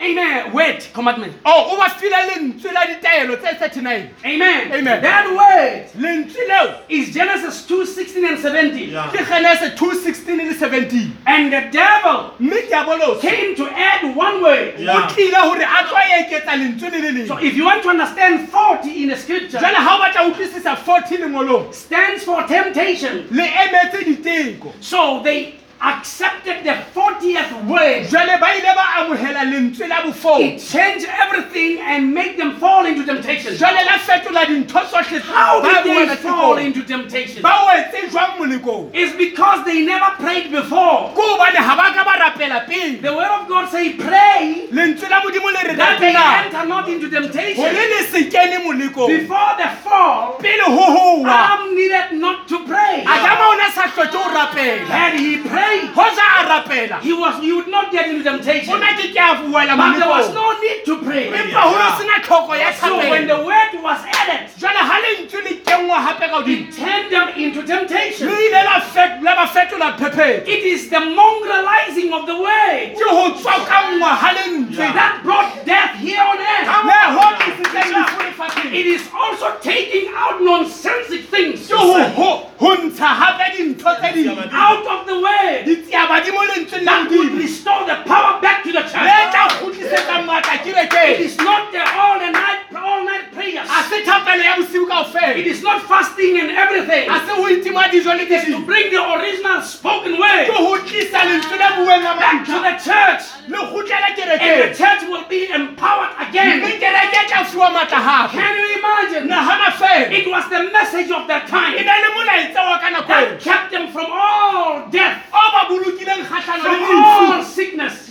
Modimo o ba file ditaelo tse 39 Amen. Word commandment. o o ba file lentswe la ditaelo tse 39 Amen. Amen. That word lentswe leo is Genesis 2 16 and 17. Yeah. ke genese 216 le 17 And the devil mme diabolosi came to add one word. o Yeah. tlile gore a tlo eketsa lentswe le le So if you want to understand 40 in the scripture, jale ga o batla utlwisisa 40 lengolong stands for temptation. le emetse diteko So they accepted the 40th word, jwale ba ile ba amohela lentswe la bofou it changed everything and made them fall into temptation. jwale la fetola dintho tsohle How did they fall into temptation? ba wetse jwang molekong It's because they never prayed before. ke hobane ha ba ka ba rapela pele The word of God say, pray lentswe la modimo le re that they enter not into temptation. le se kene molekong Before the fall, pele ho howa Adam needed not to pray. adama o ne a sa hloke ho rapela Had he prayed, rapela he was he would not get into temptation. o na ke ke But there was no need to pray. empa ho no sena tlhoko ya So when the word was added, jwale ha lentswe le kenngwa hape ka it turned them into temptation. le ile la fet- la ba fetola phephetso. It is the mongrelizing of the word. Ke ho tswakanngwa ha lentswe that brought death here on earth. le ho tlisitseng lefu lefatsheng It is also taking out nonsensical things. Out of the word ditsiaba di mo lentsweng la that would restore the power back to the church. tla kgutlisetsa matla It is not the all the night all night prayers. a se thapelo ya bosiu It is not fasting and everything. a se ho itima dijo le It is to bring the original spoken ke word ho tlisa lentswe le bueng la back to the church. And the church will be empowered again. kereke tla fuwa matla hape Can you imagine? It was the message of that time ne le molaetsa wa ka nako eo that kept them from all death, o ba bolokileng kgatlhano le from all sickness.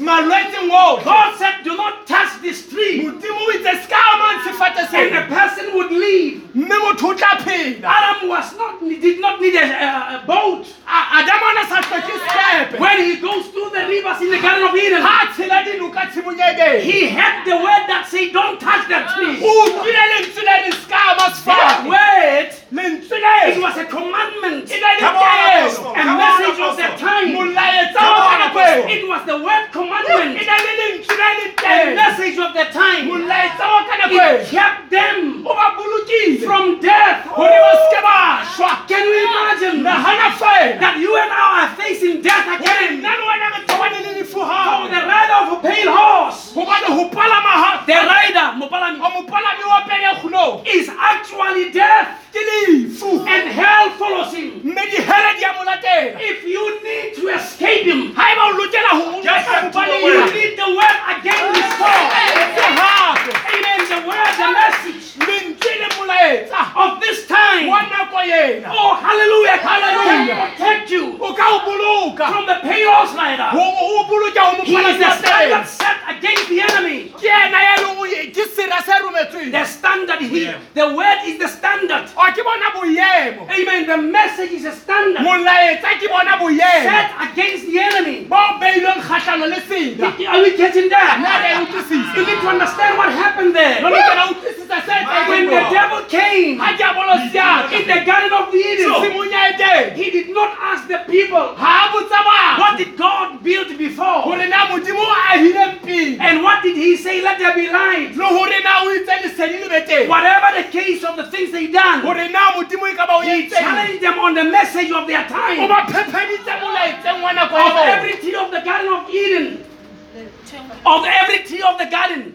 God said, Do not touch this tree. modimo o itse se ka amang sefate And the person would leave. mme motho o Adam was not did not need a, a- boat. A- adama o ne sa hloke sekepe When he goes through the rivers in the Garden of Eden, ha a tshela dinoka tshimonyebeng he had the word that say, Don't touch that tree. o utlwile lentswe le re se ka ama That word, it was a commandment, ne le Come on, taelo Apostle. a message of that time. molaetsa wa ka nako eo It was the word commandment, ne le lentswe le le a message of the time. molaetsa wa ka nako eo It kept them o ba bolokile. from death. gore ba seke ba shwa. Can you imagine? That you and I are facing death again? nna le wena re tobane le lefu Oh, the rider of a pale horse, gobane go palama ga the rider, Mopalami, o mopalami wa pele kgolong is actually death, and hell follows him. mme dihele di a mo latela. If you need to escape him, ga eba o lokela go Get back to the you need the word again restored. Amen. The word, the message. Lentswe le molaetsa. Of this time. wa nako ena Oh, hallelujah, hallelujah. Protect you. o ka o boloka from the pale horse rider. o boloke go He is mopalami the wa standard teng set against the enemy. ke ena ya leng o- ke sera se rometsweng The standard, he, Yeah. the word is the standard. o ke bona boemo Amen. The message is a standard molaetsa ke bona boemo set against the enemy. bo beilweng kgatlhano le seda Are we getting nna that? ke a utlwisisa You need to understand what happened there. lokela ho utlwisisa se When the devil came ha diabolo seaka in the Garden of Eden, tshimong ya eteng he did not ask the people, ha a botsa batho What did God build before? Gore na modimo o ahileng pele And what did he say? Let there be light. le gore na o itse lesedi le be teng Whatever the case of the things they done, gore na modimo e ka ba o he entseng challenged them on the message of their o time. ba phepheditse molaetseng wa nako ya Of bona every tree of the Garden of Eden. Of every tree of the garden.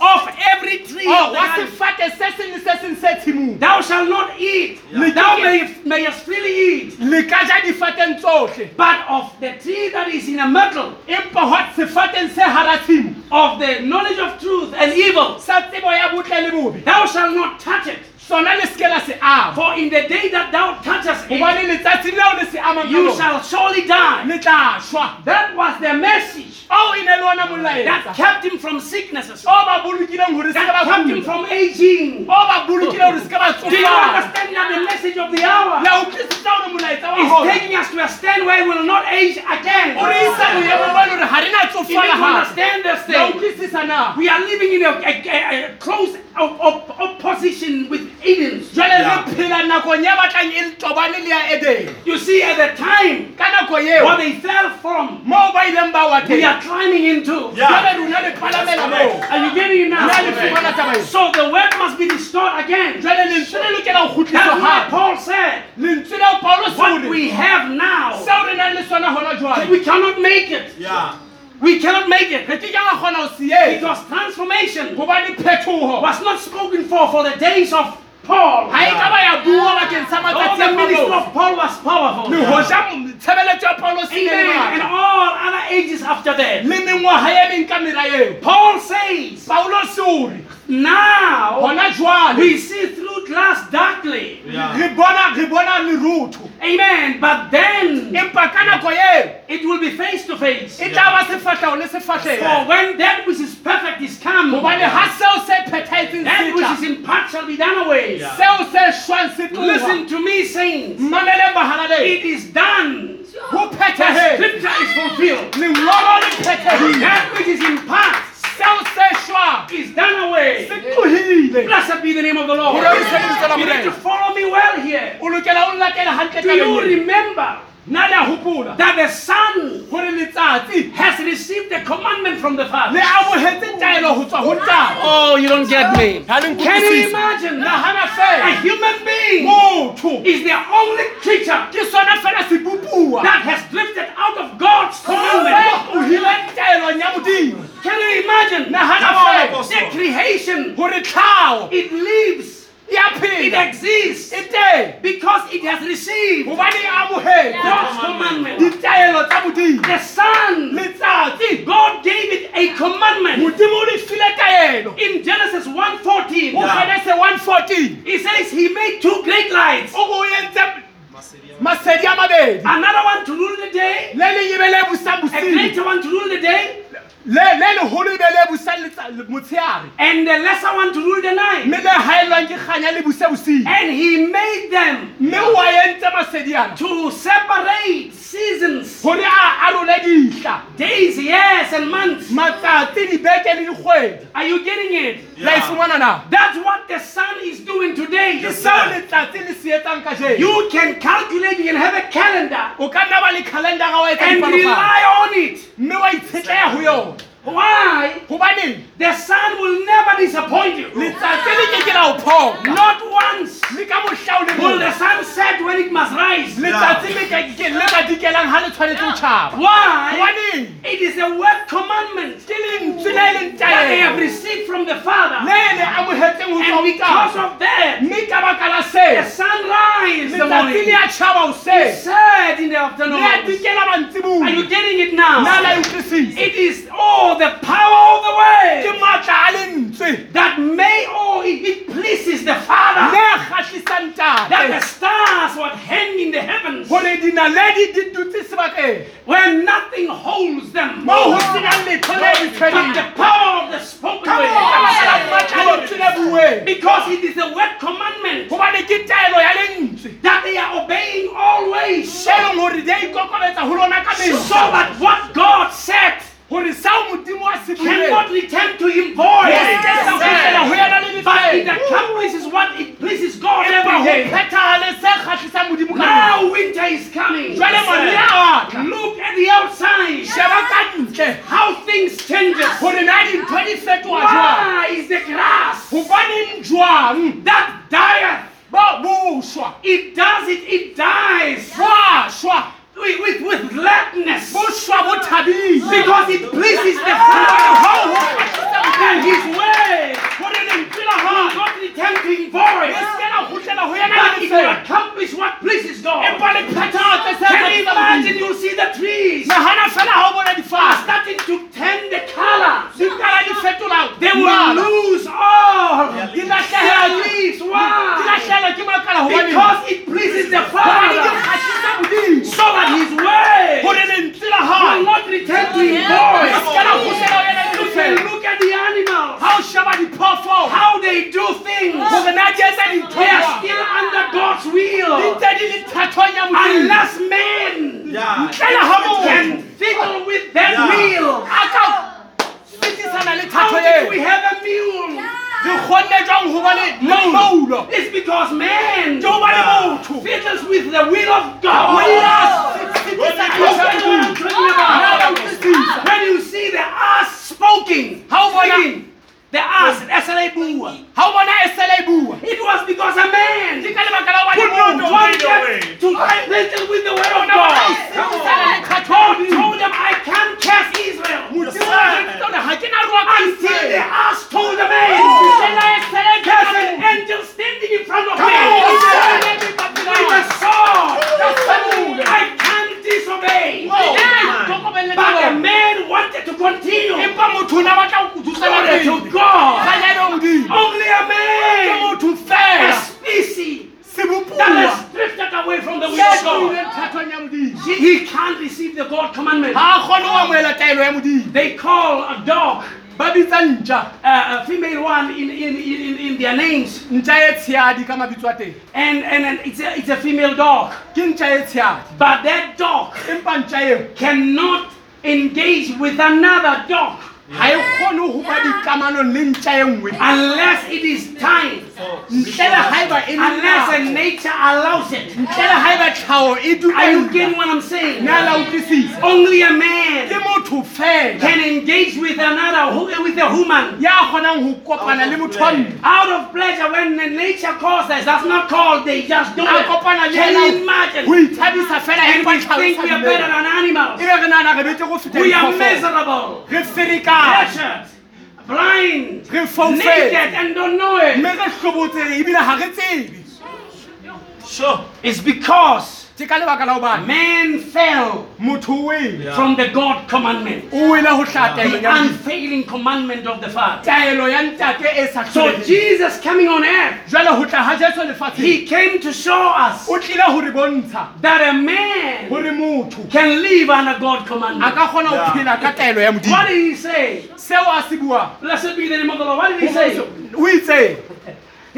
Of every tree Oh, of the wa garden. sefate se seng le se seng se tshimong Thou shalt not eat. Yeah. Thou may, mayest freely eat. le ka ja difateng tsotlhe But of the tree that is in the middle, empa hwa sefateng se hara tshimo of the knowledge of truth and evil, sa tsebo ya botle le bobe thou shalt not touch it. sona le seke la se ama For in the day that thou touchest it, gobane letsatsi leo le se amang you shall surely die. le tla shwa That was the message ao ne le ona that kept him from sicknesses, o ba bolokileng gore se that kept him from aging. o ba bolokileng gore se ka ba Do you understand that the message of the hour? La utlwisisa gore molaetsa wa is hona taking us to a stand where we will not age again? o re isa boemo ba le gore ga re na You understand this thing. We are living in a, a, a, a close opposition with Edens. jale Yeah. re phela nakong ya batlang e tobane le ya edene You see, at the time ka nako where they fell from, moo ba ileng ba wa we are climbing into. Yeah. jale rona le palamela moo Are you getting it nna le now? fumana taba eo So the word must be restored again. jale lentswe le lokela go That's kgutliswa why Paul said, lentswe leo paulo what we have now, seo re nang le sona gona jwale we cannot make it. Yeah. We cannot make it. re ke ka ga kgona go se etsa Because transformation was not spoken for for the days of Paul. ga ka ba ya bua bakeng sa Oh, matsatsi the ministry of Paul was powerful. le hoja tshebeletso ya paulos ne le Amen. And all other ages after that. le mengwaga ye meng ka mera eo Paul says, paulos o re now gona jwale we see through glass darkly. re bona re bona lerotho Amen. But then empa ka nako eo it will be face to face. e tla ba sefatlhego le sefatlhego For when that which is perfect is come, gobane ga seo se phethagetseng that which is in part shall be done away. seo se shwang se tloga Listen to me, saints. mmameleng bagalale It is done. go The scripture is fulfilled. lengolo le phethegile That which is in part seo se shwang is done away. tlogile Blessed be the name of the Lord. Gore o sebedisa la You need to follow me well here. o lokela o Do you remember nna le that the Son gore letsatsi has received a commandment from the le Father? amogetse taelo go tswa go tata Oh, you don't get me. Can you nkutlwisise imagine that nagana a human being motho is the only creature ke sona fela sebopua that has drifted out of God's commandment? o hileng taelong ya modimo Can you imagine nagana Come on, fela Apostle. the creation? gore tlhago It lives, a it exists. Teng because it has received. God's commandment. ditaelo tsa modimo. The Son, letsatsi. God gave it a commandment. modimo o le file taelo. In Genesis 1:14, o genese 114 he says he made two great lights. o go entse masedi a mabedi. Another one to rule the day, le le ebe le busang a greater one to rule the day, le le leholo ebe le busang motshehare and the lesser one to rule the night. mme le haelwang ke kganya le buse bosigo And he made them mme wa entse to separate seasons, gore a arole dihla. Days, years, and months. matsatsi dibeke le dikgwedi. Are you getting it? la e fumana na? That's what the sun is doing today. ke seo letsatsi le se etsang ka You can calculate, you can have a calendar o ka nna ba le calendara wa etsa and rely on it. mme wa itshetleya go yona Why? gobaneng The sun will never disappoint you. letsatsi le ke ke la o phoka Not once le ka mohla o le will the sun set when it must rise. letsatsi le ka ke- le ka dikelang ha le tshwanetse ho tjhaba Why? gobaneng It is a word commandment ke lentswe le e leng that they have taelo received from the Father. le le amohetseng ho tswa And ho because Tata. of that, mme ka baka la the seo sun rise the letsatsi morning. le a tjhaba hoseng Set in the le a afternoon. dikela Are you mantsiboya getting it nna la now? e utlwisisa It is the power of the word. Matla a lentswe that may oh it, it pleases the Father. That the stars would hang in the heavens. Gore dinaledi di dutse sebakeng where nothing holds them. moo ho senang letho But the power of the spoken ka baka la matla a lentswe le word. Because it is a word commandment. Gobane ke taelo ya lentswe. That they are obeying always. leng gore di a ikokobetsa ho lona ka So that what God said gore sao modimo a se cannot return to him void. se ke sa kgutlela ho yena le But it accomplishes what it pleases God every day. phethahale se kgahlisang modimo ka mehla Now winter is coming. jwale mariha a tla Look at the outside. ntle. How things na dintho di Why is the grass that dieth? It does it, it dies. Shwa with, with, with gladness bo shwa bo thabile because it pleases the Father. Ah! And His way gore lentswe la will gae not him void. le se la kgutlela ho yena But it will accomplish what pleases God. empa le phethahatse se Can you imagine? You'll see the trees nagana fela ha o bona are starting to turn the color. di kala di fetola They will lose all their leaves. Why? lahlehelwa ke makala hobaneng Because it pleases the Father. So His word gore lentswe la will not return to Him le void. se ka la kgutlela ho yena le You can look at the animals, ha o sheba diphoofolo how they do things. gore na di etsa dintho They are still under God's will. ntse di le thathong ya modimo Unless men Yeah. ntle ha motho can fiddle with that Yeah. wheel. a ka fetisana le How did we have a mule? re kgonne jwang ho ba le le moulo It's because man ke ho ba le Yeah. fiddles with the will of o God. When you see the ass Ha o bona- speaking, the ass, SLA bua. ha o bona e sele e It was because a man ke ka lebaka la ho ba not motho away wanted the way. to fiddle with the word oh, of Ona ba e God. fetisana le thato God ya modimo. told them, I can't cast Israel. Modimo oh, a jwetsitse hore ha ke na roa ka until disobeyed. Oh, but the man wanted to continue. To God. Only a man. A species. that has drifted away from the will of God. He can't receive the God commandment. They call a dog bitsa ntja. Uh, a female one in, in, in, in their names, ntja e tshehadi ka mabitso a teng. And, and, and it's, a, it's a female dog. ke ntja e tshehadi. But that dog empa ntja eo. cannot engage with another dog ha e kgone ho ba dikamanong le ntja e nngwe unless it is time, ntle le unless nature allows it. ntle le haeba tlhaho e Are you getting what I'm saying? ne a la utlwisisa Only a man motho fela can engage with another, with a woman. ya kgonang ho kopana le motho Out of pleasure, when the nature calls us, that's not called, they just do it. kopana le Can you imagine? ho ithabisa fela And we think we are better than animals. ebe re nahana re bete go feta We are miserable, re blind, naked, and don't know it. mme re hlobotseng ebile ha re tsebe Sure. It's because ke ka lebaka la hobane man fell motho o wele from the God commandment, o wele ho hlaha the ya unfailing commandment of the Father. taelo ya ntate e sa So. Jesus coming on earth, jwale ho tla ha jesu lefatsheng. he came to show us o tlile ho re bontsha that a man hore motho can live under God a ka kgona ho phela ka taelo ya What modimo did he say? seo a se buang. Blessed be the name of the Lord. What did he say? o itseng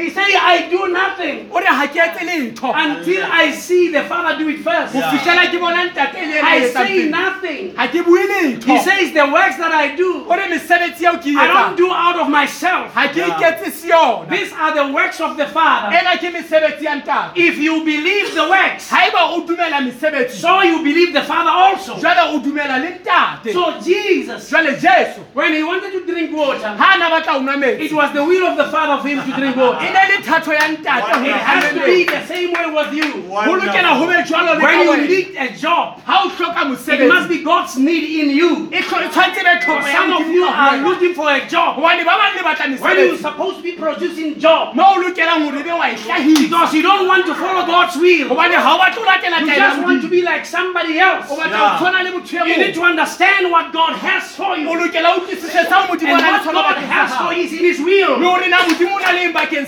He said, I do nothing o re ha ke etse letho until I see the Father do it first. ho fihlela ke bona ntate le ena I etsang say pele. nothing. ha ke bue letho He says, the works that I do, o re mesebetsi eo ke e I don't etsang do out of myself. ha ke Yeah. iketsise yona These are the works of the Father. ena ke mesebetsi ya ntate If you believe the works, haeba o dumela mesebetsi so you believe the Father also. jwale o dumela le ntate So Jesus, jwale jesu when he wanted to drink water, ha a na batla o nwa it was the will of the Father for him to drink water. Eh, ne le thato ya ntate Why hore It has to be the same way with you. ho lokela ho be jwalo le When you need a job, ha o hloka it must be God's need in you. tlo- tshwanetse be tlhoko ya Some of you are looking for a job. Hobane ba bang le batla when you're supposed to be producing job. Mo o lokelang hore be wa hlahisa because you don't want to follow God's will. hobane ha o batle o latela You just want to be like somebody else. Yeah. ho tshwana le motho You need to understand what God has for you. lokela o utlwisise sa modimo And a na le what God has for you is in His will.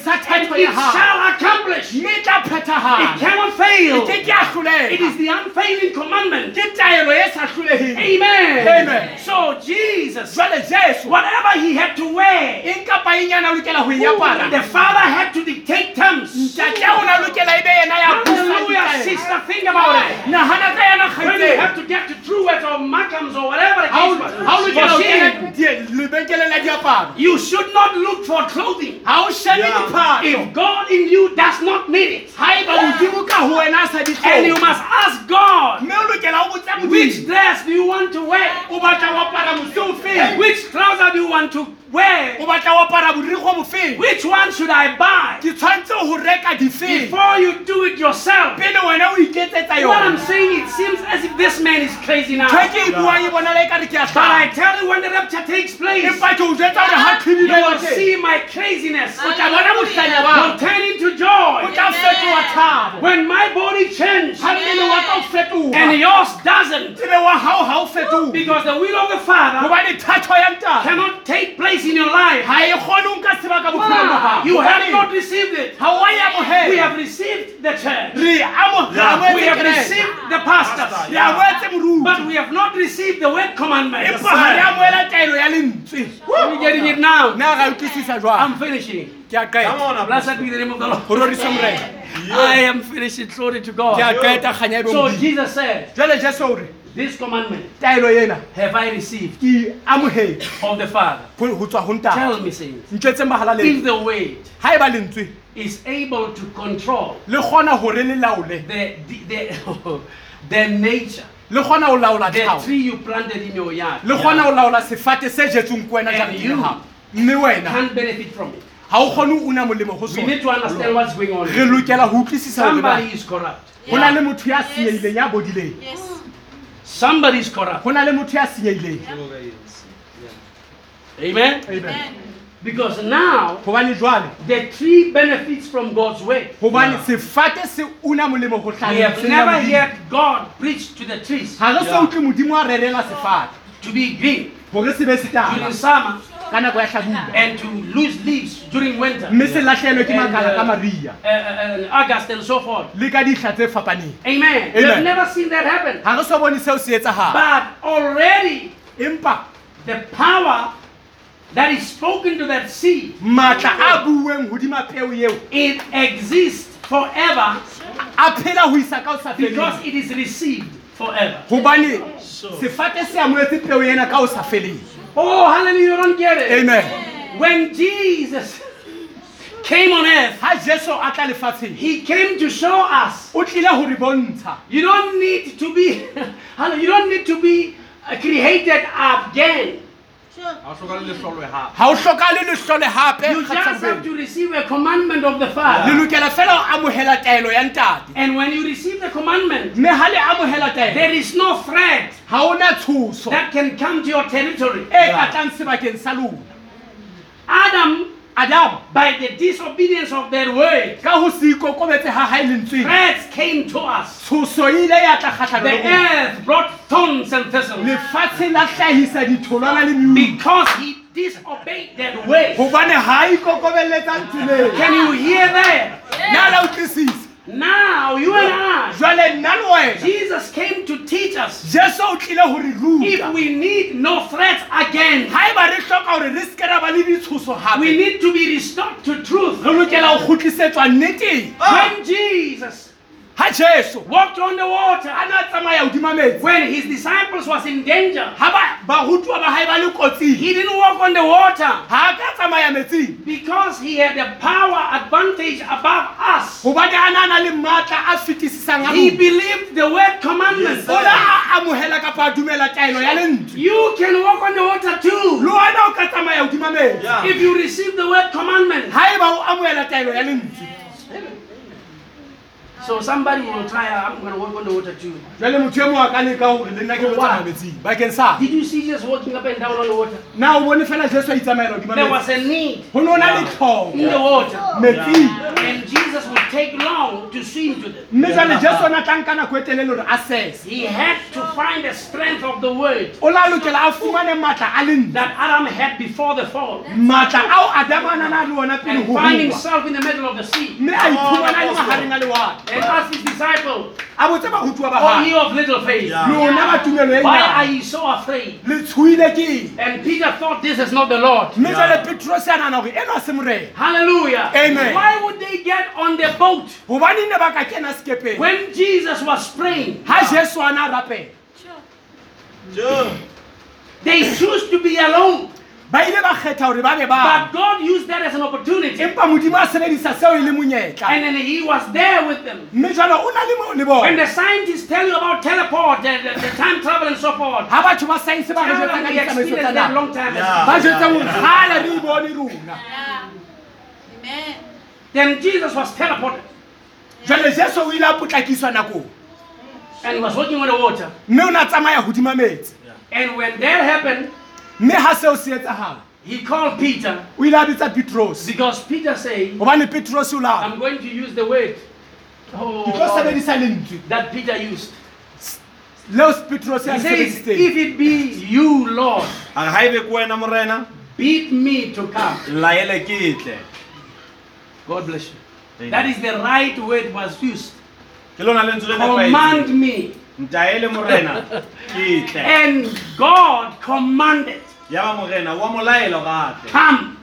Hore na modimo o na le eng bakeng sa And it shall accomplish. It mme tla phethahala cannot fail. ke ke a It is the unfailing commandment. ke taelo sa hloleheng Amen. Amen. So Jesus, whatever He had to wear, eng kapa enyana o lokela ho apara the Father had to dictate terms. ntate o na lokela be yena ya busa Hallelujah, sister. Think about it. When you have to get to Truworths or Markhams or whatever the ha o case ha o was, lokela for ho kena Shein, die- lebenkeleng la diaparo you should not look for clothing. o shebe Yeah. If God in you does not need it, haeba modimo ka ho wena a sa di and you must ask God, mme o lokela o which dress do you want to wear? o batla ho apara mose o feng Which trouser do you want to wear? o batla ho apara borikgwe bofeng? Which one should I buy? ke tshwanetse ho reka difeng? Before you do it yourself. pele wena o iketsetsa What I'm saying, it seems as if this man is crazy now. ntho ke e bonala ka re ke a But I tell you, when the rapture takes place, empa ke o jwetsa hore ha you qhibile will see my craziness. O tla bona bohlanya ba. Will turn into o joy. tla fetoha thabo. When my body changes ha mmele wa ka o and fetoha yours doesn't, ebe wa hao ha o fetohe because the will of the Father hobane thato ya ntate cannot take place in your life. ha kgone o nka sebaka bophelong ba hao You have not received it. We have received the church. re amo- re Yeah. We have received the pastors. re amoetse moruti But we have not received the word commandment. empa ha re amoela taelo ya lentswe Are we getting it now? na ra utlwisisa jwang I'm finishing. Blessed be the name of the Lord. ho rorise morena I am finishing. Glory to God. a qeta kganya be So Jesus said, This commandment taelo ena have I received ke e amohele of the Father. ho tswa ho ntate Tell me, saints, ntjetse mahala if the word ha e ba lentswe is able to control le kgona hore le laole. the, the, the, nature, le kgona ho laola the tree you planted in your yard, le kgona ho laola sefate se jetsweng ke wena And jareteng ya hao. Mme wena can't benefit from it. ha o kgone o una molemo ho We need to understand what's going on. re lokela ho utlwisisa hore Somebody is corrupt. ho na le motho ya senyehileng ya bodileng. Yes. Somebody is corrupt. ho na le motho ya Amen? Amen. Amen. Because now hobane jwale the tree benefits from God's way. hobane sefate se una molemo ho We have never Modimo. heard God preach to the trees ha re so utlwe modimo a rerela sefate to be green hore se be setala during summer ka nako ya hlabula and to lose leaves during winter. mme se lahlehelwe ke And, makala ka uh, maria uh, uh, uh, August and so forth. le ka dihla tse fapaneng Amen. We have Amen. never seen that happen. ha re so bone seo se etsahala But already empa the power that is spoken to that seed, maatla a bueng hodima peo eo it exists forever a phela ho isa ka o sa because feleng it is received forever. hobane sefate se amoetse peo ena ka o sa feleng Oh, hallelujah, you don't get it. amen When Jesus came on earth, ha jesu a tla lefatsheng he came to show us o tlile ho re bontsha you don't need to be, you don't need to be created again. Ha o hlokale lehlole hape You just have to receive a commandment of the le Father. lokela fela ho amohela taelo ya ntate. And when you receive the commandment, mme ha le amohela taelo. there is no threat ha ona tshoso. that can come to your territory. e ka tlang sebakeng sa lona. Adam, adama by the disobedience of their word, ka ho se ikokobetse ha hae lentsweng threats came to us. tshoso e ile ya tla The le rona. earth brought thorns and thistles lefatshe la hlahisa ditholwana le meudi because he disobeyed that way. hobane ha a ikokobelletsa ntseleng Can you hear that? na la utlwisisa Now, you and I, jwale nna le wena. Jesus came to teach us. Jesu o tlile ho re if we need no threats again, haeba re hloka hore re seke ra ba le ditshoso we need to be restored to truth. re lokela ho kgutlisetswa nneteng When Jesus ha jesu. Walked on the water, a tsamaya hodima metsi. When his disciples was in danger, ha ba- barutwa ba hae ba le kotsing. He didn't walk on the water. Ha ka tsamaya metsing. Because he had a power advantage above us. hobane a na na le maatla a fetisisang a He believed the word commandment. o ne a amohela kapa a dumela taelo ya lentswe. You can walk on the water le too wena o ka tsamaya hodima metsi. If you receive the word commandment. haeba o amohela taelo ya lentswe So somebody will try, I'm going to walk on the water too. jwale motho mong a ka leka hore le nna ke lo tsamaya metsing bakeng sa? Did you see Jesus walking up and down on the water? na o bone fela jesu a itsamaela hodima There was a need. Ho no na le in the water. metsing. And Jesus would take long to swim to them. mme jwale jesu ona tla nka nako telele hore a sese He had to find the strength of the word. O la lokela a fumane matla a that Adam had before the fall. matla ao adamana na le ona pele And find himself in the middle of the sea. mme a iphumana a le mahareng a lewatle And ask his disciples, a botse barutuwa ba Oh, hae ye of little faith, Yeah. lona ba tumelo why are you so afraid? le tshoile ke eng And Peter thought this is not the Lord. mme jwale petros a nana hore eno a se morena Hallelujah. Amen. Why would they get on the boat gobane ne ba ka kena sekepeng when Jesus was praying? ha jesu a na a rapela They choose to be alone. Ba ile ba kgetha hore ba be ba But God used that as an opportunity. empa modimo a sebedisa seo e le monyetla And then he was there with them. mme jwale o na le mo- le When bona the scientists tell you about teleport, the, the, the time travel and so forth, ha batho ba science ba re tell jwetsa them ka we ditsamaiso experienced tsa that nako long time Yeah. ba ago. jwetsa hore kgale re bone rona Yeah. Amen. Then Jesus was teleported jwale jesu o ile a potlakiswa nakong and he was walking on the water. mme o ne a tsamaya hodima metsi And when that happened, mme seo se etsagala he called Peter. O ile a bitsa petros because Peter said, gobane petros o la I'm going to use the word. Oh, ke tlo sebedisa lentswe that Peter used. leo petros ya He le says, sebedisitseng If it be you, Lord, a re ha ebe ke wena morena. bid me to come. laele ke tle. God bless you. That is the right word was used. ke lona lentswe le Command me. ntaele morena. Ke tle. And God commanded, ya ba morena wa mo laela hore come.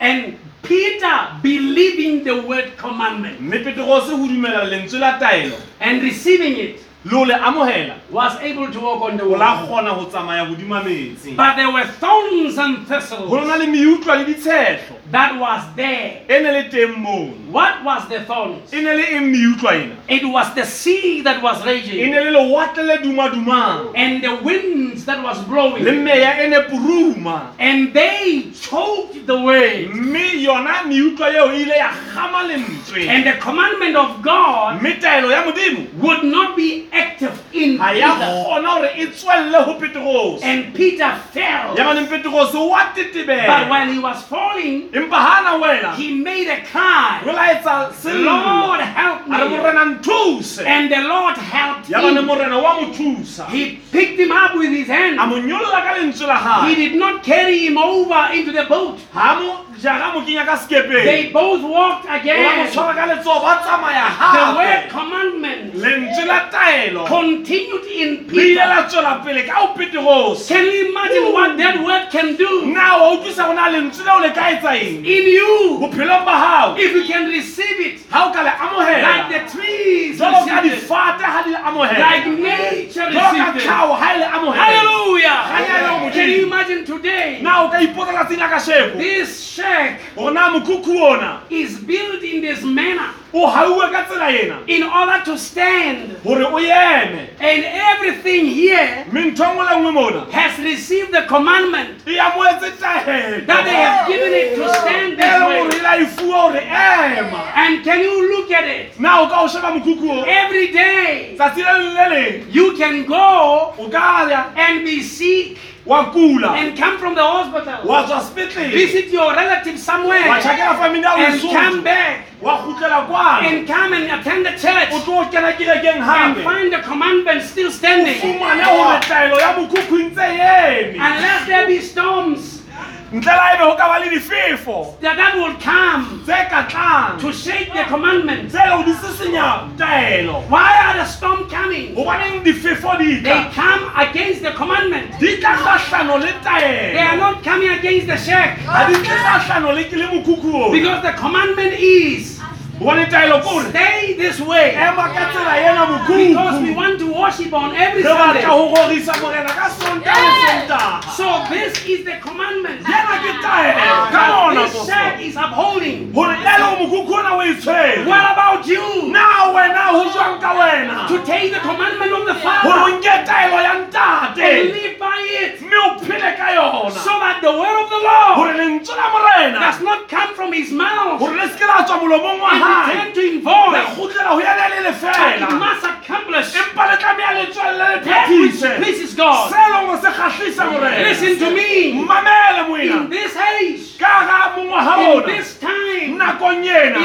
And Peter, believing the word commandment mme peterose ho dumela lentswe la taelo and receiving it, le amohela. Was able to walk on the o la water. kgona ho tsamaya hodima metsi. But there were thorns and ho thistles lona le meutlwa le ditshehlo. That was there. e ne le teng mono. What was the thorns? e ne le eng meutlwa ena? It was the sea that was e raging ne le lewatle le dumadumang. And the winds that was le blowing. meya e ne puruma. And they choked the way. mme yona meutlwa eo e ile ya gama lentswe. And the commandment of God mme taelo ya modimo. would not be active in Peter. kgona gore tswelle ho And Peter fell. ya baneng peterose wa But while he was falling, empa ha na he made a cry, o la etsa sello Lord, help me. And the Lord helped ya ba ne him. morena wa mo thusa He picked him up with his hand. mo nyolla ka lentswe la He did not carry him over into the boat. Ha mo jaga mo kenya ka sekepeng. They both walked o la mo again. tshwara ka letsogo ba tsamaya The word commandment lentswe la taelo. Continued in le ile Peter. la tswela pele ka o petegose Can you imagine what that word can do? Na wa utlwisa gona lentswe leo le ka etsa in you. Bophelong ba gago if you can receive it. Ga o ka le like the trees jalo ka received it, difate ga di like nature received it. Hallelujah! Hallelujah. Can you imagine today? na o ka ipotsa tsatsi la ka sheko This shack gore na mokhukhu ona is built in this manner o gauwe ka tsela ena? In order to stand, gore o eme. and everything here mme ntho nngwe le nngwe mona. has received the commandment e amoetse that they have given it to stand this gore way. la e fuwa gore ema. And can you look at it? na o ka o sheba mokhukhu o. Every day tsatsi le le leng. you can go o ka ya. and be sick and come from the hospital, sepetlele. Visit your relative wa somewhere, tšhakela family ya and come back. Wa and come and attend the church. Tlo kena kerekeng and find the commandment still standing. fumane gore taelo ya mokhukhu e ntse eme Unless there be storms. Ntle la ebe go ka ba le difefo. That, that will come tse ka tlang. to shake the commandment. tse le di sesenya taelo. Why are the storm coming? gobaneng difefo di They tla come against the commandment. di tla kgahlano le They are taelo not coming against the shack. Ga di tle kgahlano le ke le mokhukhu because the commandment is stay this way. Ema ka tsela ena because we want to worship on every Sunday. go gorisa morena ka sonta le sontaga So this is the commandment. Yena ke taelo. Ka that ona this shack is upholding. gore le go mokhukhu ona o tshwere. What about you? na wena go jwang ka To take the commandment of the Father. O nke taelo ya and live by it. Mme o phele ka yona. So that the word of the Lord gore lentswe la morena. does not come from his mouth gore le seke la tswa molomong wa and gae return to him la go yana le le But must accomplish tlameya le le that which phethise pleases God. se leng go se kgatlhisa morena to me. mmamele In moena this age, ka ga mongwaga in ona. this time, nakong ena.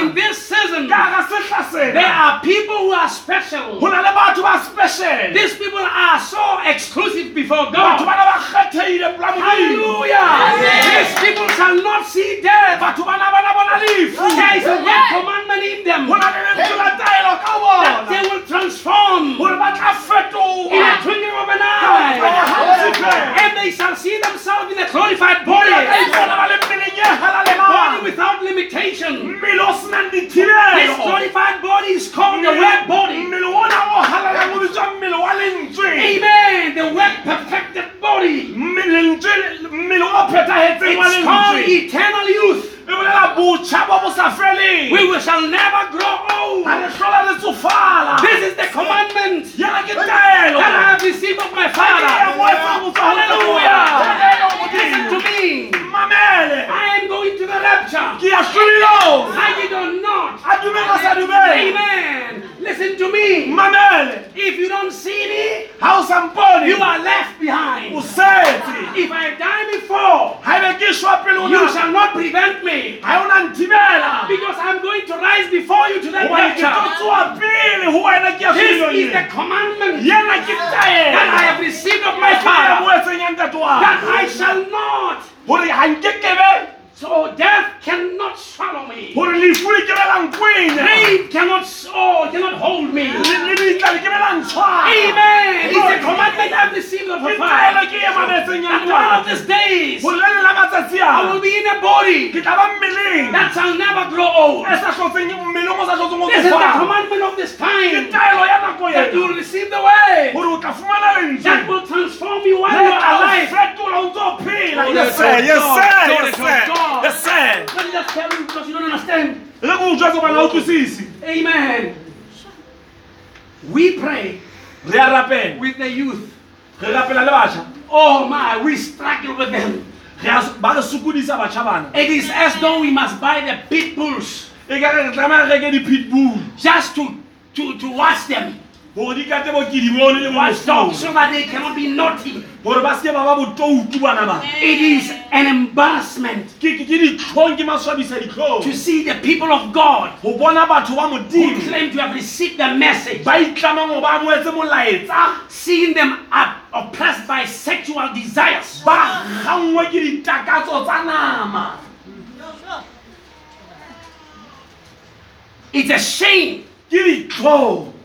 ka ga sehla there sena are people who are go special. na le batho ba special. These people are so exclusive before God. bana ba kgetheile pela modimo. These people shall not see death. batho bana bana bona lefu There is a word commandment in them go na le lentswe la that they will transform gore ba tla in a twinkling of an eye. And they shall see themselves in a glorified body. ka ipona ba le mmeleng Body without limitation. mmele o senang This glorified body is called the word body. mmele ona o halalang o bitswa mmele wa lentswe Amen. The word perfected body. Mme- lentswe mmele o phethahetseng wa It's called eternal youth. Bolela botjha bo bo sa feleng We will- shall never grow old. ga re hlola re tsofala This is the commandment. Yana ke taelo that I have received of my Ya Father. ngwetsa go tswa ho Hallelujah. Taelo Listen to modimo. me. mamele I am going to the rapture. ke ya hlolilong I did or not. a dumela sa dumele Amen. Listen to me. mamele If you don't see me, ha o sa mpone you are left behind. o setse If I die before, ha ebe ke shwa pele you ona shall not prevent me. ha ona nthibela Because I'm going to rise before you to that hobane ke tlo rapture. tsoa pele ke ya This is the commandment yena ke that I have received of my Father. moetseng ya ntate wa That I shall not. hore ha nkekebe So death cannot swallow me. hore lefu le kebe la nkwenya Grave cannot, oh, cannot hold me. Le- le ditla le kebe la ntshwara Amen. It's the commandment I've received of taelo Father. ke mametseng ya And one of these days, ho le leng la matsatsi I will be in a body ke tla ba mmeleng that shall never grow old. sa hlotseng mmeleng o sa hlotseng o This is the commandment of this ke time taelo ya nako that you ena will receive the way hore o tla that will transform you while you are alive. fetola o ntso phela Yes, sir. Yes, sir. Yes, sir. Yes, sir. Let me just tell you because you don't understand. re ke o jwetse bana o utlwisisi Amen. We pray re a rapela with the youth. re rapela le Oh my, we struggle with them. Re a- ba re sokodisa It is as though we must buy the pit bulls. Ka re re tlameya re reke just to, to, to watch them. Gore di bo ke le watchdogs, bomoso so that they cannot be naughty. gore ba seke ba ba botoutu bana ba. It is an embarrassment ke ke- to see the people of God go bona batho ba who claim to have received the message, ba itlamang go ba amoetse molaetsa. Seeing them up, oppressed by sexual desires. ba gangwe ke ditakatso tsa nama. It's a shame. ke ditlhong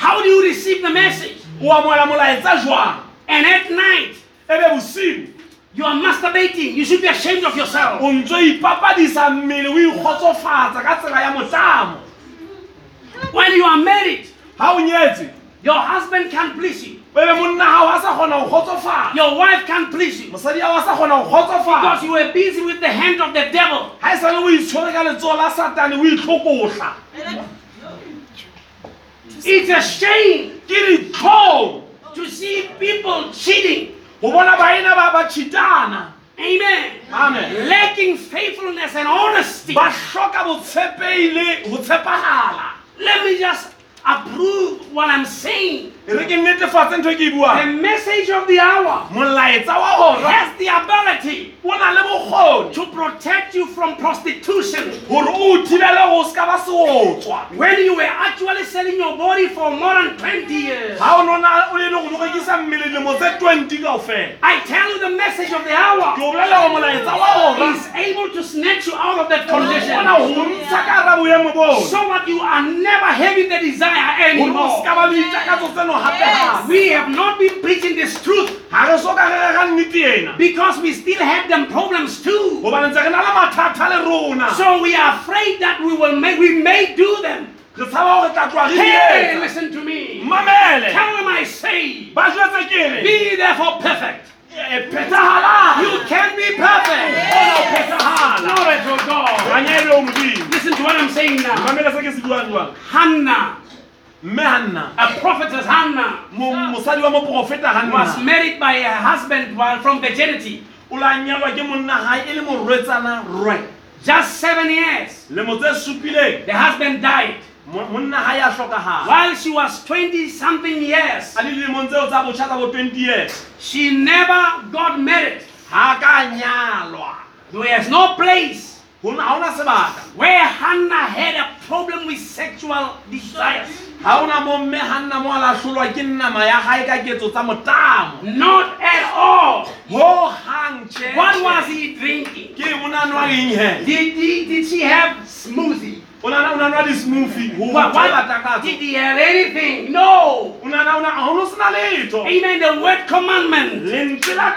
How do you receive the message? o amoela molaetsa jwang And at night, be bosigo you are masturbating. You should be ashamed of yourself. o ntse o ipapadisa mmele o ikgotsofatsa ka tsela ya motlamo When you are married, ga o nyetse your husband can't please you. o monna gago a sa kgona go kgotsofala Your wife can't please you. mosadi ao a sa kgona go Because you were busy with the hand of the devil. ga e sale o itshwere ka letsogo la satane o itlhokotla It's a shame ke ditlhong to see people cheating. go bona baena ba ba cheatana Amen. amen Lacking faithfulness and honesty. ba hloka botshepehi le go Let me just approve what I'm saying. e re ke netefatse ntho e ke e The buang message of the hour molaetsa wa gora has the ability o na le bokgoni to protect you from prostitution. gore o thibele go se ka ba seotswa When you were actually selling your body for more than 20 years. ga o nona o e le go mo rekisa mmele dilemo tse 20 kao fela I tell you the message of the hour ke o bolela go molaetsa wa gora is able to snatch you out of that condition. ona go ntsha ka gara boemo bono So that you are never having the desire gore o se anymore. ka ba le ditakatso tseno gape-gape We have not been preaching this truth ga re so ka re re ga nnete ena because we still have them problems too. gobane ntse re na le mathata le rona So we are afraid that we will make we may do them. re tshaba gore tla tloa re Hey, listen to me. Tell them I say, ba jwetse ke be therefore perfect. e You can be perfect. ona o phethagala Glory to God. ganyaele o modimo Listen to what I'm saying now. mamele se ke se buang jwang Hannah, mme ganna a prophetess Hannah, mosadi wa moporofeta was ganna married by her husband while from virginity. o la nyalwa ke monna gae e le morwetsana rwe Just seven years. lemo tse supileng. The husband died. mo- monna gae a tlhokagala While she was 20 something years, a le dilemong tseo tsa botšha tsa bo 20 years. She never got married. ga ka nyalwa. There was no place ga ona sebaka where Hannah had a problem with sexual desires. ga ona mo mme ganna mo a latlholwa ke nama ya gae ka ketso tsa motamo Not at all. mo gang What was he drinking? ke eng o nanwa eng he Did, he, did she have smoothie? o nana o di-smoothie What, what, did he have anything? No. o nana o na- ga ono Amen. The word commandment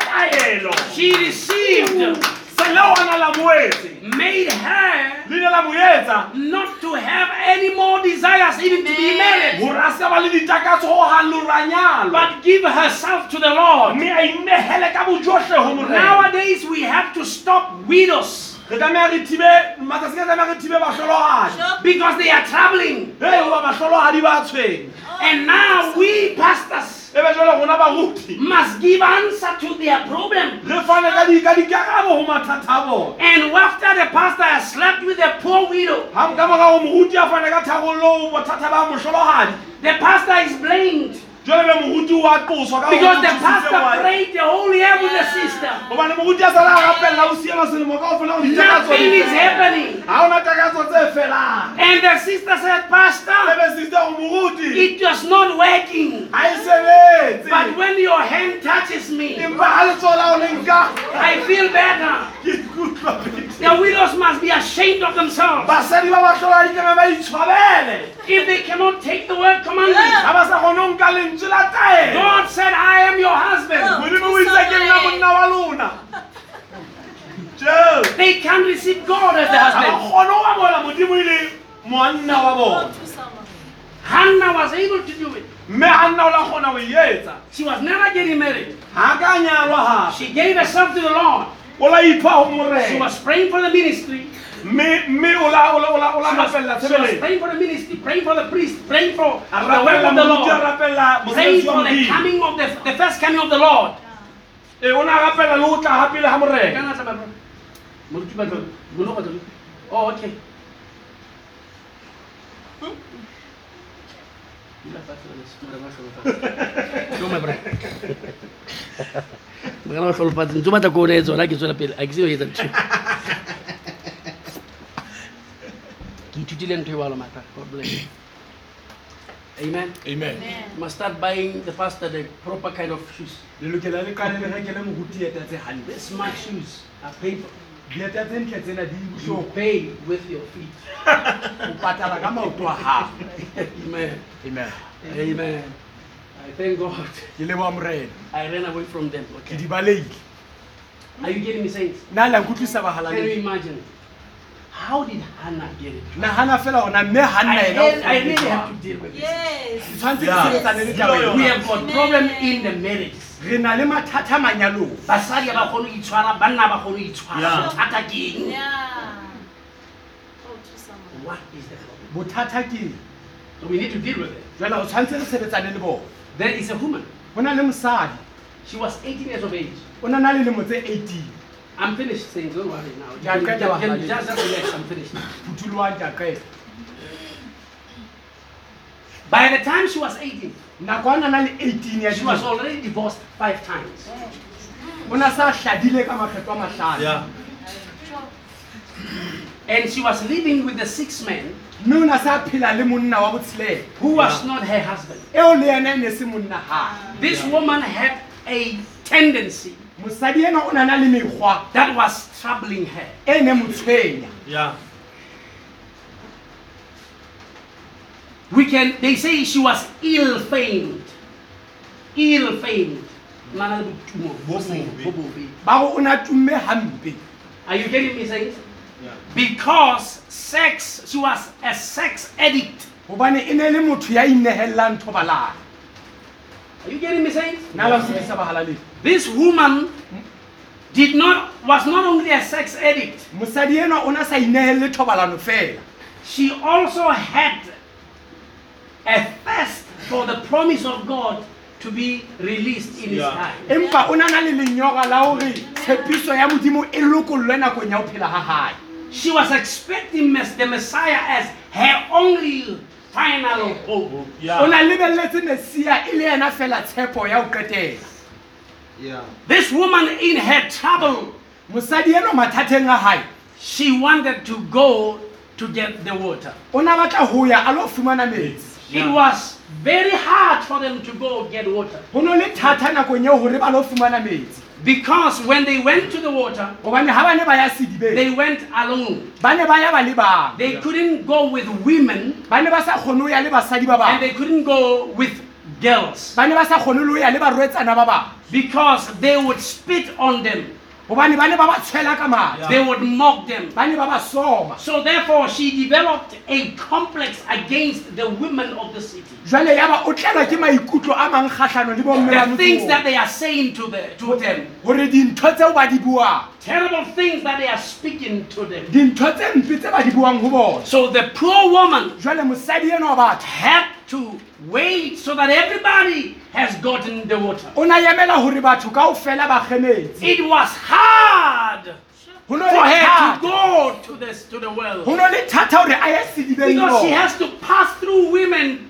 taelo she received leo a na la moetse made her le ne la moetsa not to have any more desires even to be married, gore a se ditakatso go galoranyalwa but give herself to the Lord. mme a innegele ka bojotlhe go morena. Nowadays we have to stop widows. Re tlameya re thibe matsatsi ka tlameya re thibe batlholohadi because they are traveling. goba batlholohadi ba tshweng. Oh, and now we pastors be jale gona baruti must give answer to their problem. re fane ka di- ka dikarabo go mathata a bone And after the pastor has slept with a poor widow, ga ka morago moruti a fane ka tharollo bothata ba motlholohadi the pastor is blamed jale be moruti wa tloswa ka because the gore o thusitse pastor prayed the whole year with the sister. gobane moruti a sala a gapelela o siela selemo ka go fela go ditakatso Nothing is happening. ga ona takatso tse felang And the sister said, Pastor, it was not working. But when your hand touches me, empa ga letsogo la o le nka I feel better. Ke. The widows must be ashamed of themselves. basadi ba batlhola ditlabe ba itshwabele If they cannot take the word commandment, ga ba sa kgone go nka lentswe la taelo God said, I am your husband. modimo o itse ke nna monna wa lona jeo They can't receive God as the ga ba husband. kgone go amoela modimo le monna wa bona Hannah was able to do it. mme ga o la kgona go e etsa She was never getting married. ga ka nyalwa gape She gave herself to the Lord. O la ipha go She morena praying for the ministry. mme mme o la o la- o la o la She was, rapelela she was tshebeletso praying for the ministry, praying for the priest, praying for the work of the Lord, for the coming of the, the first coming of the Lord. e o ne a rapelela le go tla ga pele ga morena Oh, okay. Dula fatshe le mare ba hlolofatse. Show my brother. Magana ba hlolofatse ntse o batla ko o neye tsona ke tswela pele a ke se ho etsa ntho ke ithutile ntho e balo mata god bless amen. Amen. Must start buying the pastor the proper kind of shoes. Le lokela le kale le rekele moruti dieta tse hantle. The smart shoes are paper. Dieta tse ntle tsena di you pay with your feet. O patala ka maoto a gago amen. Amen. Amen. I thank god. Ke i ran away from them okay. Are you getting me saints? Can you imagine? How did hannah get it? Nagana fela ona ga I, ena I really have to deal with this. Yes. yes. ke We have got problem in the marriage. re na le mathata manyalong. Basadi ba kgone go itshwara banna ba kgone go itshwara. Bothata ke eng. Oh, the problem? Bothata ke eng? So we need to deal with it. Jale o tshwanetse re sebetsane le bone there is a woman. Go na le mosadi. She was 18 years of age. O na na le lemo tse 18 i'm finished saying don't worry now. Yeah, just, okay, just, yeah, just, yeah. just relax i'm finished. Phuthuloang ke a qeta. By the time she was 18 nako a na na le 18 ya she was dilemo already divorced five times. o na sa hladile ka makgetlo a mahlano. Yeah. And she was living with the six men mme o na sa phela le monna wa botshelela. who was not her husband. Eo le yena e ne se monna gae this woman had a tendency mosadi ena o na na le mekgwa that was troubling her. e ne mo tshwenya. Yeah. we can they say she was ill famed ill famed Nana bo bobe. bo bobe. ba go o na tumme hampe. Are you getting me saying Yeah. because sex she was a sex addict. Gobane e ne le motho ya inehelelang thobalano. Are you getting me saying nna la sebedisa bahalaleng this woman did not was not only a sex addict. Mosadi enwa o sa inehelele thobalano fela. She also had a thirst for the promise of god to be released in his Yeah. time empa o na na le lenyora la gore tshepiso ya modimo e lokollwe nakong ya go phela ga gae she was expecting the messiah as her only final hope. O Yeah. na lebeletse mesia e le ena fela tshepo ya go qetela. Yeah. This woman in her trouble, mosadi enwa mathateng a gae she wanted to go to get the water. o na batla go ya a lo fumana metsi. It was very hard for them to go get water. Go no le thata nakong eo gore ba lo fumana metsi because when they went to the water, gobane ga ba ne ba ya they went alone. ba ne ba ya ba le bang They couldn't go with women. Ba ne ba sa kgone go ya le basadi ba and they couldn't go with girls. Ba ne ba sa kgone le go ya le barwetsana ba bang because they would spit on them, gobane ba ne ba ba tshwela ka madi they would mock them. ba ne ba ba soma. So therefore, she developed a complex against the women of the city. Ba o tlelwa ke maikutlo a mang le The things that they are saying to, the, to them, gore dintho tseo ba di buang. Terrible things that they are speaking to them. dintho tse mpe tse ba di buang bona. So the poor woman jale mosadi eno wa batho had to wait so that everybody has gotten the water. o na emela gore batho kao ba gemetse It was hard no for le her to thata. go to this to the well no le thata gore a ye sedibeng because she has to pass through women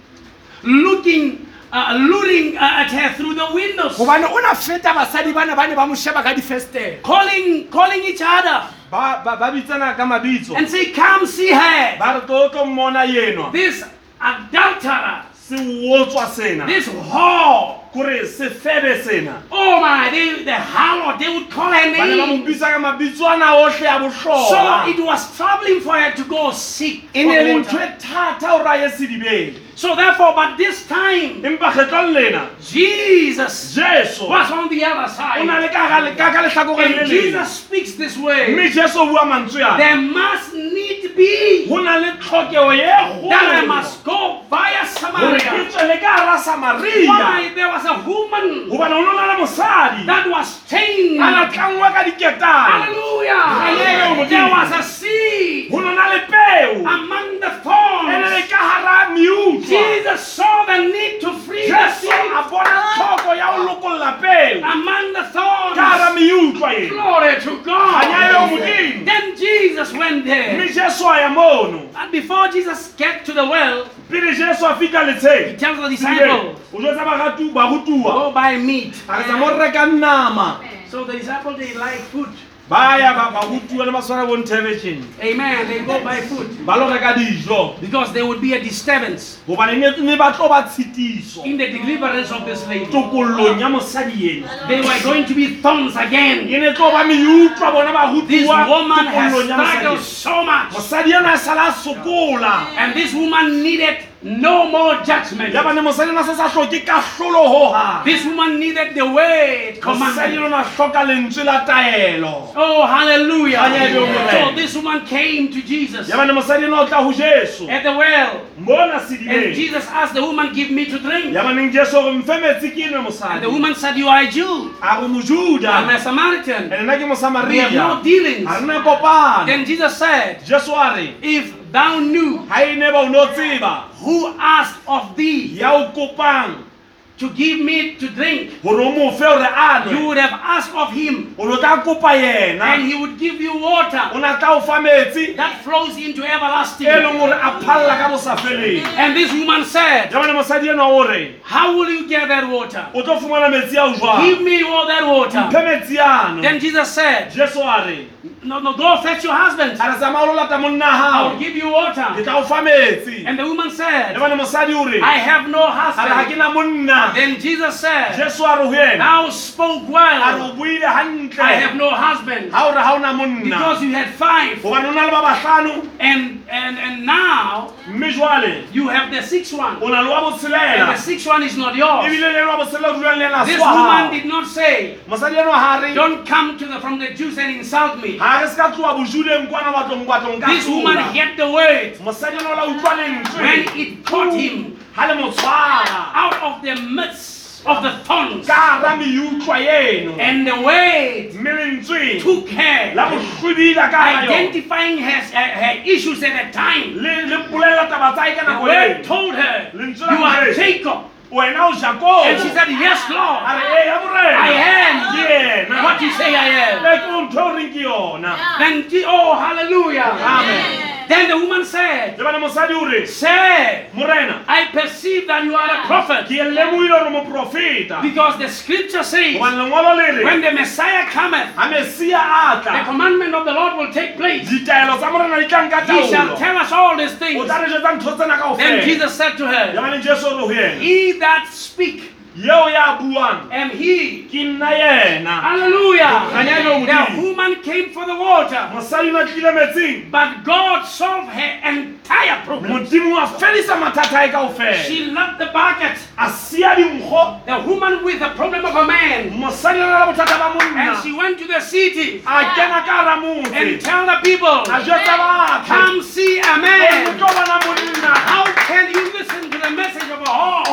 looking, uh, luring uh, at her through the windows, gobane o na feta basadi bana ba ne ba mo sheba ka difestele calling, calling each other. Ba ba ba bitsana ka mabitso. And say, "Come see her." ba re tlo tlo mmona enwa. This adulterer, se wotswa sena. This whore. Kore sefebe sena Oh my, they, the harlot, they would call her ba ne ba mo name. bitsa ka mabitso ana otlhe a So it was troubling for her to go seek. for ne le water. thata gore a ye So therefore, but this time, empa kgetlong lena Jesus jesu was on the other side. le ka ga le- ka ka lehlakoreng le And Jesus speaks this way. mme jesu o bua There must need be go na le tlhokego ye that I must go via gore ke Samaria. tswele ka gara samaria Why? There was a woman gobane o no na le mosadi that was chained. a latlangwa ka diketane Hallelujah. There was a seed go no na le peo among the e ne le thorns. ka gara meutlwa Jesus saw the need to free the jesu seed a bona tlhoko ya go lokolola peo among the ka gara thorns. meutlwa e Glory to Kanya yo God. Modimo. Then Jesus Jesus went there, mme jesu a ya mono and before Jesus get to the well, pele jesu a fitlha he letsheng tells the disciples, o jwetsa baratu- barutuwa go buy meat. a re tsa mo reka nama So the disciples, they like food. Ba ba- barutuwa le ba bo nthelevishene Amen. They go by food. ba lo reka dijo Because there would be a disturbance gobane ne- ne ba tlo ba tshitiso in the deliverance of this lady. tokollong ya mosadi ena They were going to be thorns e again. ne tlo ba meutlwa bona This woman has tokollong ya struggled mosadi so much. mosadi ena a sala a sokola And this woman needed no more judgment. ya bane mosadi ena se sa hloke kahlolohoga This woman needed the word mosadi commandment. lona hloka lentswe la taelo Oh, hallelujah. Hallelujah. So this woman came to Jesus ya bane mosadi ena o tla ho jesu at the well. mona And sedibeng Jesus asked the woman, Give me to drink. ya baneng jesu gore mfe metsi ke nwe And mosadi the woman said, You are a Jew. a I'm a Samaritan. ene nna ke We have no dealings. ga rena kopana Then Jesus said, jesu a re If thou knew haineba e tseba who asked of thee ya to give me to drink, o mofe gore you would have asked of him, o tla and he would give you water. Metsi. That flows into e everlasting. leng a phalla ka bosafeleng And this woman said, ya mosadi ena o re How will you get that water? o tlo fumana metsi ao Give me all that water. mphe metsi ano Then Jesus said, jesu a re No, no, go fetch your husband. a re tsamaya o lo lata monna I'll give you water. And the woman said, bane mosadi o I have no a re ga ke husband. Then Jesus said, jesu a re ho yena Thou spoke well. I have no husband. ga o re ga o na monna Because you had five. gobane o na le ba batlhano And and and now you have the sixth one. And the sixth one is not yours. ebile le wa botshelela o dulang This woman did not say, mosadi eno ga Don't come to the from the Jews and insult me. Ga re se ka tloa bojudeng kwana batlong batlong ka This woman heard the word mosadi eno o la utlwa when it caught him ga le mo out of the midst of the thorns. ka gara meutlwa eno And the word took her, la bohlwedila ka hara yona. identifying her, eh, her, her issues at the time. le le polelela taba tsa hae ka The word told her, You are. Jacob. wena o jakobo And she said, Yes, Lord. re ee eh, ya morena I am. ke yena What you say I am. e ke ntho o reng ke yona Then, oh, hallelujah. Amen. Then the woman said, le bane mosadi Sir, morena. I perceive that you are a prophet. ke lemoile gore moprofeta Because the scripture says, gobane lengwalo le when the Messiah cometh, ga mesia a the commandment of the Lord will take place. ditaelo tsa morena di tlang ka He shall tell us all these things. tla re jetsa ntho tsena kao Then Jesus said to her, bane jesu o re ho yena. He that speak buang. He. Hallelujah. The woman came for the water, mosadi o ne a tlile metsing but God solved her entire problem. modimo a fedisa mathata a kao fela She left the bucket. a sia dinkgo. The woman with the problem of a man. mosadi a na le bothata ba And she went to the city. A kena ka gara and tell the people, a jwetsa batho. Come see a man. tlo bona monna. How can you listen to the message of a whore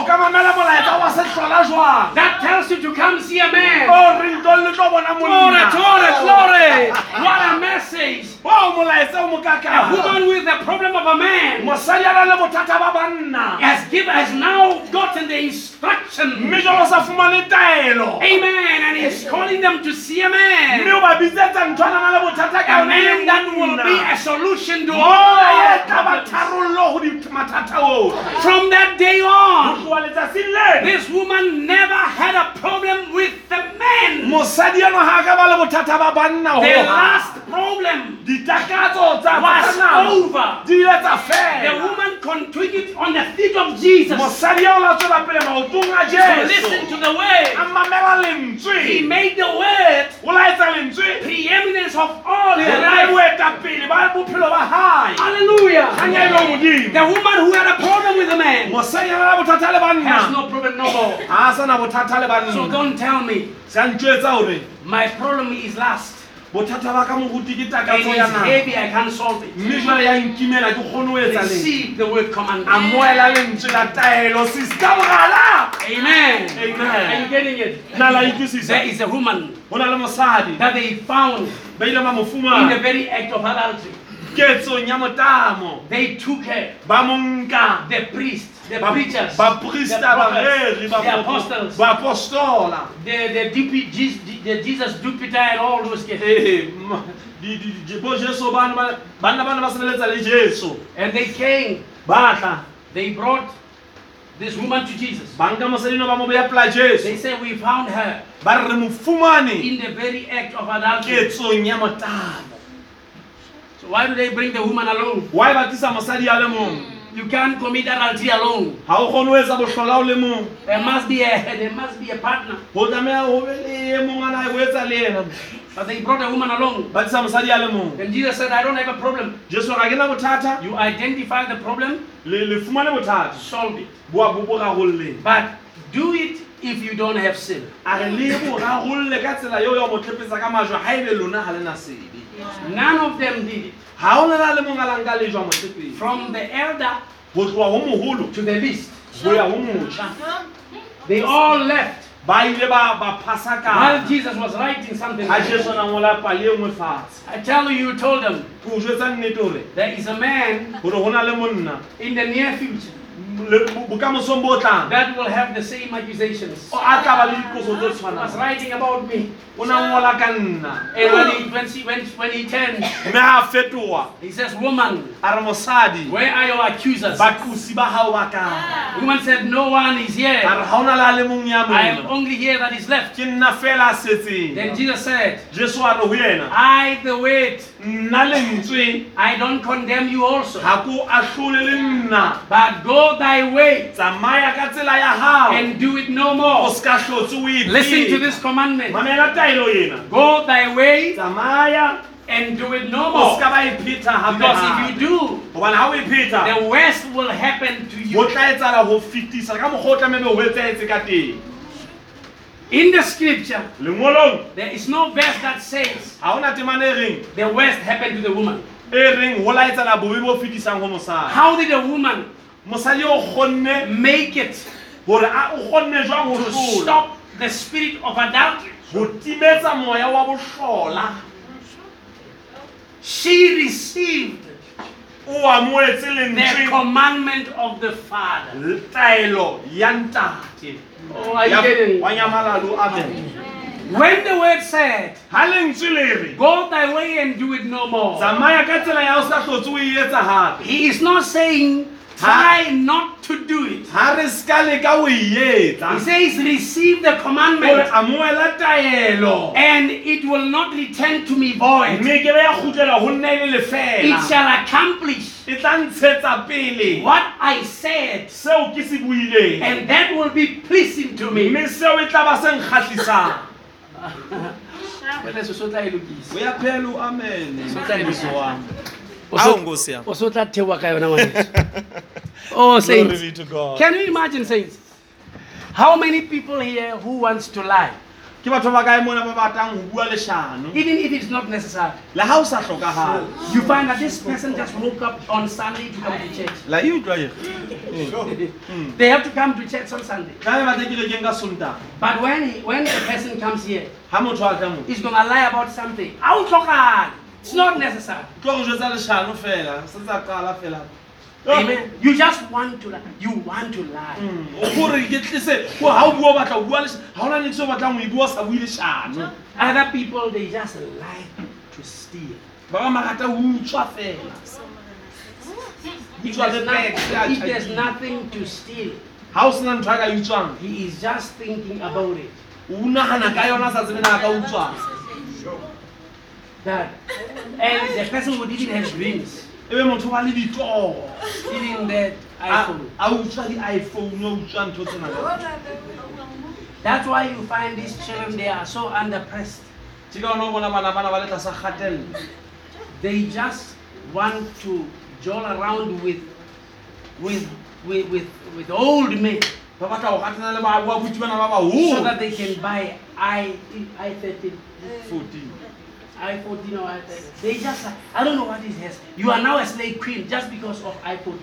ka mamela molaetsa wa sehlola jwang that tells you to come see a man? o re ntlo le tlo bona Glory, glory, glory. What a message. o molaetsa o A woman with the problem of a man mosadi a na le bothata ba banna has given has now gotten the instruction. mme jalo o sa fumane taelo Amen. And he's calling them to see a man. o ba bitsetsa ntho a na na le bothata ka A yone man that will be a solution to all our tla ba problems. tharollo ho di- mathata oo From that day on, tloha letsatsing lena this woman never had a problem with the man. mosadi eno ga a ka ba le bothata ba banna The last problem was over. di ile tsa The woman continued on the feet of Jesus to mosadi ao la tswela pele maotong a listen to the word. He made the word o laetsa preeminence of all her life. ba bophelo ba hae Hallelujah. The woman who had a problem with the man mosadi a na le bothata has no problem no more. Ga a sa na bothata le So don't tell me my problem is last. bothata ba ka moruti ke takatso ya heavy, I can't solve it. mme jale ya nkimela ke kgone ho etsa leng Receive the word a commandment. moela lentswe la taelo sister mogala Amen. Amen. Are you getting it? na la There itlwisisa is a woman go na le mosadi that they found ba ile ba mo in the fumana very act of adultery. ketsong ya motamo They took her, ba mo nka the priest, the Ba- preachers, baprista the prophets, bareri the apostles, baapostola the, the, Jesus, the Jesus Jupiter and all those guys. Eh, ma- di- di- di- bo jesu bana ba- banna bana ba sebeletsa le jesu. And they came, batla. They brought this woman to Jesus. banka mosadino ba mo beya pela They jesu said, We found her. Ba re re in the very act of adultery. ketsong ya motamo. So why do they bring the woman alone? wa e batisa mosadi a le mong hmm. You can't commit adultery alone. ga o kgone ho etsa bohlola o le mong There must be a there must be a partner. go tlameya go be le mong a na etsa le ena But they brought a woman along. batisa mosadi a le mong And Jesus said, I don't have a problem. jesu ga ke na bothata You identify the problem, le le fumane bothata solve it. boa bo bo ragolleng But do it if you don't have sin. A re le bo ragolle ka tsela eo ya mo tlhepetsa ka majwa ga ebe lona ga le na sebe None of them did it. ga le mong a lang ka lejwa motshepeng From the elder go tloa go to the least. go ya go motšha They all left. ba ile ba ba phasa While ka Jesus was writing something. a jesu na ngola pale e nngwe fatshe I tell you, you told them ko o jwetsa nnete gore there is a man gore go na le monna in the near future le- bo- bokamosong bo tlang that will have the same accusations. o a tla ba le dikoso tse He was writing about me. o na ngola ka nna And when he, when, she, when, when he turned, mme ga a fetoga he says, Woman, a re mosadi where are your accusers? batlosi ba gago ba kae ah. The woman said, No one is here. re ga o na le a le mong ya I am only here that is left. ke nna fela a Then Jesus said, jesu a re go yena. I, the wait, nna lentswe I don't condemn you also. ga ko ahlole le nna But go thy way tsamaya ka tsela ya gago and do it no o more. se ka hlotse o e Listen to this commandment. mamela taelo ena Go thy way tsamaya and do it no o more. ka ba e pheta Because if you do, gobane ga o e pheta the worst will happen to go you. tla etsala go fetisa ka mokgwa o tlamebe o etsaetse ka teng In the scripture, there is no verse that says ga ona temane reng the worst happened to the woman. reng go laetsala bobe bo fetisang go mosadi How did the woman mosadi o kgonne make it gore a o kgonne jwang go to stop the spirit of adultery? go timetsa moya wa bohlola She received the commandment of the Father. Oh, le taelo ya ntate Oh, are you Ya- getting wa amen When the word said, ga lentswe le re Go thy way and do it no more, tsamaya ka tsela ya o sa hlotse o etsa gape he is not saying, Try not to do it. ga re ska leka o e He says, Receive the gore commandment, amoela taelo and it will not return to me void. mme ke be ya kgutlela go nna le It shall accomplish e tla ntshetsa pele what I said, seo ke se buileng and that will be pleasing to me. mme seo e tla ba se nkgatlhisang o ya phelo amen Mfundisi wami. Awu, Nkosi yami. o so tla theoha ka yona ngwaneso. oh Glory saints. be to God. can you imagine saints how many people here who wants to lie? Ke batho ba kae mona ba batlang go bua leshano? Even if it's not necessary. Le ga o sa tlhokagale you find that this person just woke up on sunday to come to church. La e utlwa e mm. they have to come to church on sunday. Tlabe batla ke rekeng ka sontaga but when he, when the person comes here ga motho a tla mo he's gonna lie about something. Au tlhokagale. it's not necessary. Tlo go jwetsa leshano fela se tsa qala fela amen. You just want to lie. You want to lie. Mm. O gore ke tlise ko ga o bua o batla o bua ga ona le se o batlang o e bua o sa bue leshano other people they just lie to steal. Ba ba magata o utswa fela. If Utswa there's, le tax, not, ya if there's nothing to steal, ga o sena ntho a ka utswang? he is just thinking about it. o nagana ka yona a sa tsebe na a ka utswang. That, and the person would even have dreams, e be motho ba le ditoro stealing that a iPhone. a utswa di-iphone o utswa ntho tsena. That's why you find these children, they are so underpressed. ke ka ona o bona bana bana ba le tlasa kgatello. They just want to joll around with, with, with, with, with old men. Ba batla go gatana le ba bana ba so that they can buy i, I13, 14 I14 or I13. They just, I don't know what it has. You are now a slave queen just because of I14.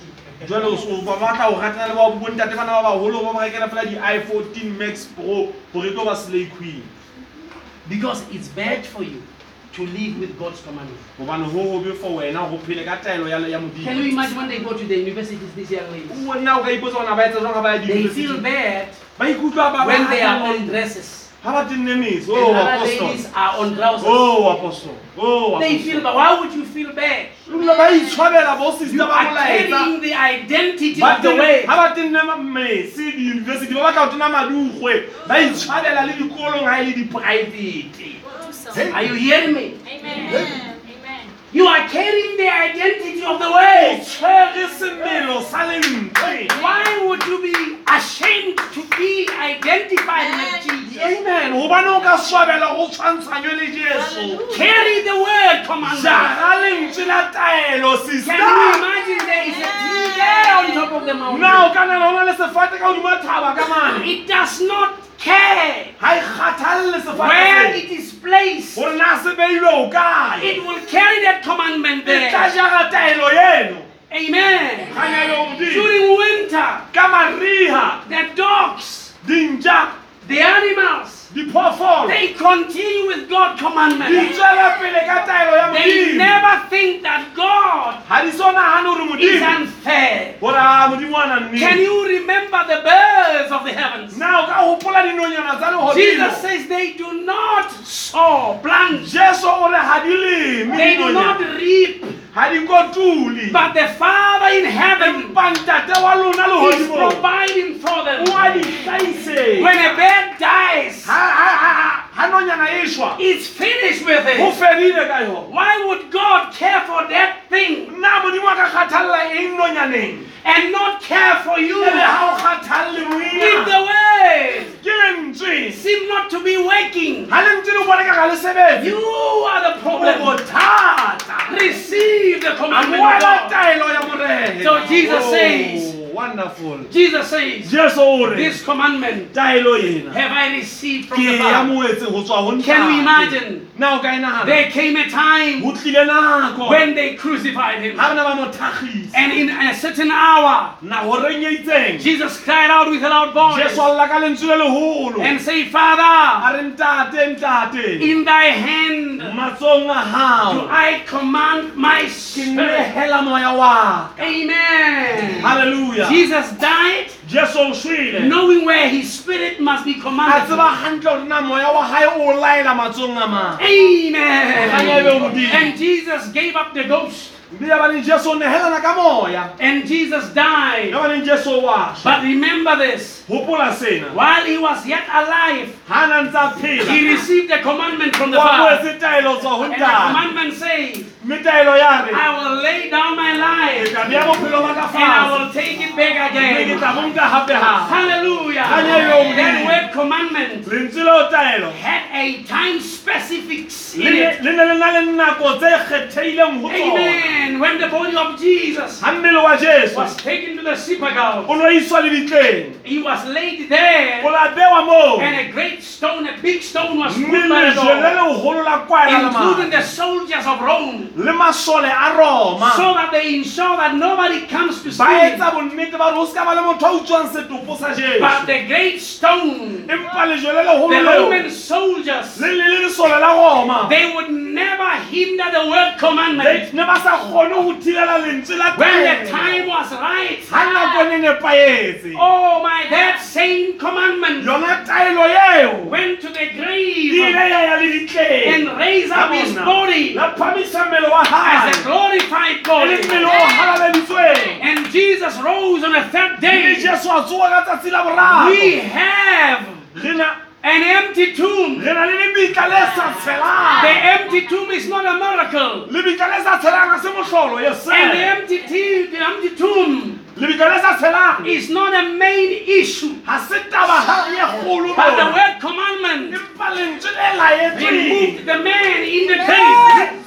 jale o batla go gatana le bontate bana ba baholo ba ba fela di-i14 max pro gore tlo ba slay queen Because it's bad for you to live with God's commandment. gobane ho hobe for wena go phele ka taelo ya ya Can you imagine when they go to the universities, these young ladies? nna o ka ipotsa gona ba etsa jwang ba ya They feel bad ba ikutlwa ba when they are on dresses. Ga ba tenne mese And o oh, other ladies apostol are on trousers. Oh, o apostol o oh, They feel bad. Why would you feel bad? ba itshwabela bo You are molaetsa carrying the identity of the tenne- way. ha ba tenne mese di-university ba batla go tena madugwe ba itshwabela le dikolong ga e le diporaefete Go to some. Are you hearing me? Amen. Amen. You are carrying the identity of the way. tshwere semelo sa lentswe Why would you be ashamed to be identified with Jesus? amen gobane o ka swabela go tshwantshanywe le jesu Hallelujah. Carry the word commandment. jaga lentswe la taelo Can you imagine there is a tree there on top of the mountain? ka nela o na le sefate ka godimo thaba ka mane It does not care where it is placed. gore na se beilwe o kae It will carry that commandment there. jaga taelo eno Amen. kganya yo modimo During winter, ka mariga the dintja the animals, diphoofolo they continue with God's commandment. tswela pele ka taelo ya They never think that God ga di so nagane gore is unfair. gore a modimo a na Can you remember the birds of the heavens? na o ka gopola dinonyana tsa legodimo Jesus says they do not sow, plant, jesu o re ga they do not reap, ga di kotule but the Father in heaven empa ntate wa lona is legodimo providing for them. o a di tlhaise When a bird dies, ga nonyana e it's finished with it. fedile ka yona Why would God care for that thing? Nna modimo a ka kgathalela eng nonyaneng and not care for you? ebe ga o kgathalele If moina the word. Ke lentswe seem not to be working, ga le ntse le bone ka ga le sebetse you are the o problem. bothata Receive the commandment of amoela God. taelo ya morege So Jesus Oh, says- wonderful Jesus says, jesu o re This commandment taelo ena have I received from ke the ya Father. moetseng go tswa go Can we ntate. imagine? na o ka e nagana There came a time go tlile nako when they crucified him. ga bana ba mo thagisa And in a certain hour, na go reng e itseng Jesus cried out with a loud jesu voice lla ka lentswe le legolo and said, a Father, re ntate ntate in thy hand matsong a do gago I command my ke spirit. nnegela moya wa Amen. halleluja Jesus died jesu o swele knowing where his spirit must be a commanded. tseba gantle gore na moya wa gae o laela matsong a mang Amen. And Jesus gave up the ghost. Mme ya baneng jesu o negelana ka moya And Jesus died. ya baneng jesu wa swa But remember this. While he was yet alive, ga na ntse a he received a commandment from the Father. boetse taelo tswa go And the commandment says, mme taelo ya re. I will lay down my life tla beya bophelo ba ka and I will take it back again. tla bonka gape gape Hallelujah. Yo That word commandment lentswe leo taelo. had a time specifics le in it. le ne le na le nako tse kgetheileng go tsona Amen. When the body of Jesus ga mmele wa jesu was taken to the sepulchre, o no iswa le he was laid there o la bewa moo. and a great stone, a big stone was put by the lejwe le door, legolo la kwaela including the soldiers of Rome, le masole a roma. So that they ensure that nobody comes to ba steal. etsa bonnete ba gore o se ka ba le motho a utswang setopo sa But jesu the great stone, empa lejwe le legolo the leo. Roman soldiers, le le le lesole la roma. they would never hinder the word commandment. ne ba sa kgone go thilela lentswe la When the time was right, ga nako e ne nepaetse oh my, that same commandment yona taelo yeo. went to the grave ile ya ya le ditleng and raise up his body la phamisa mmele wa as a glorified body. Le mmele o galaleditsweng And Jesus rose on the third day. Le jesu a tsoga ka tsatsi la boraro We have re na an empty tomb. re na le lebitla le sa The empty tomb is not a miracle. lebitla le sa tshelang a se motlholo And the empty, t- the empty tomb lebitla le sa tshelang is not a main issue. ga se taba ga ye kgolo But the word commandment empa lentswe le laetsweng removed the man in the grave. Tshika motho lebitleng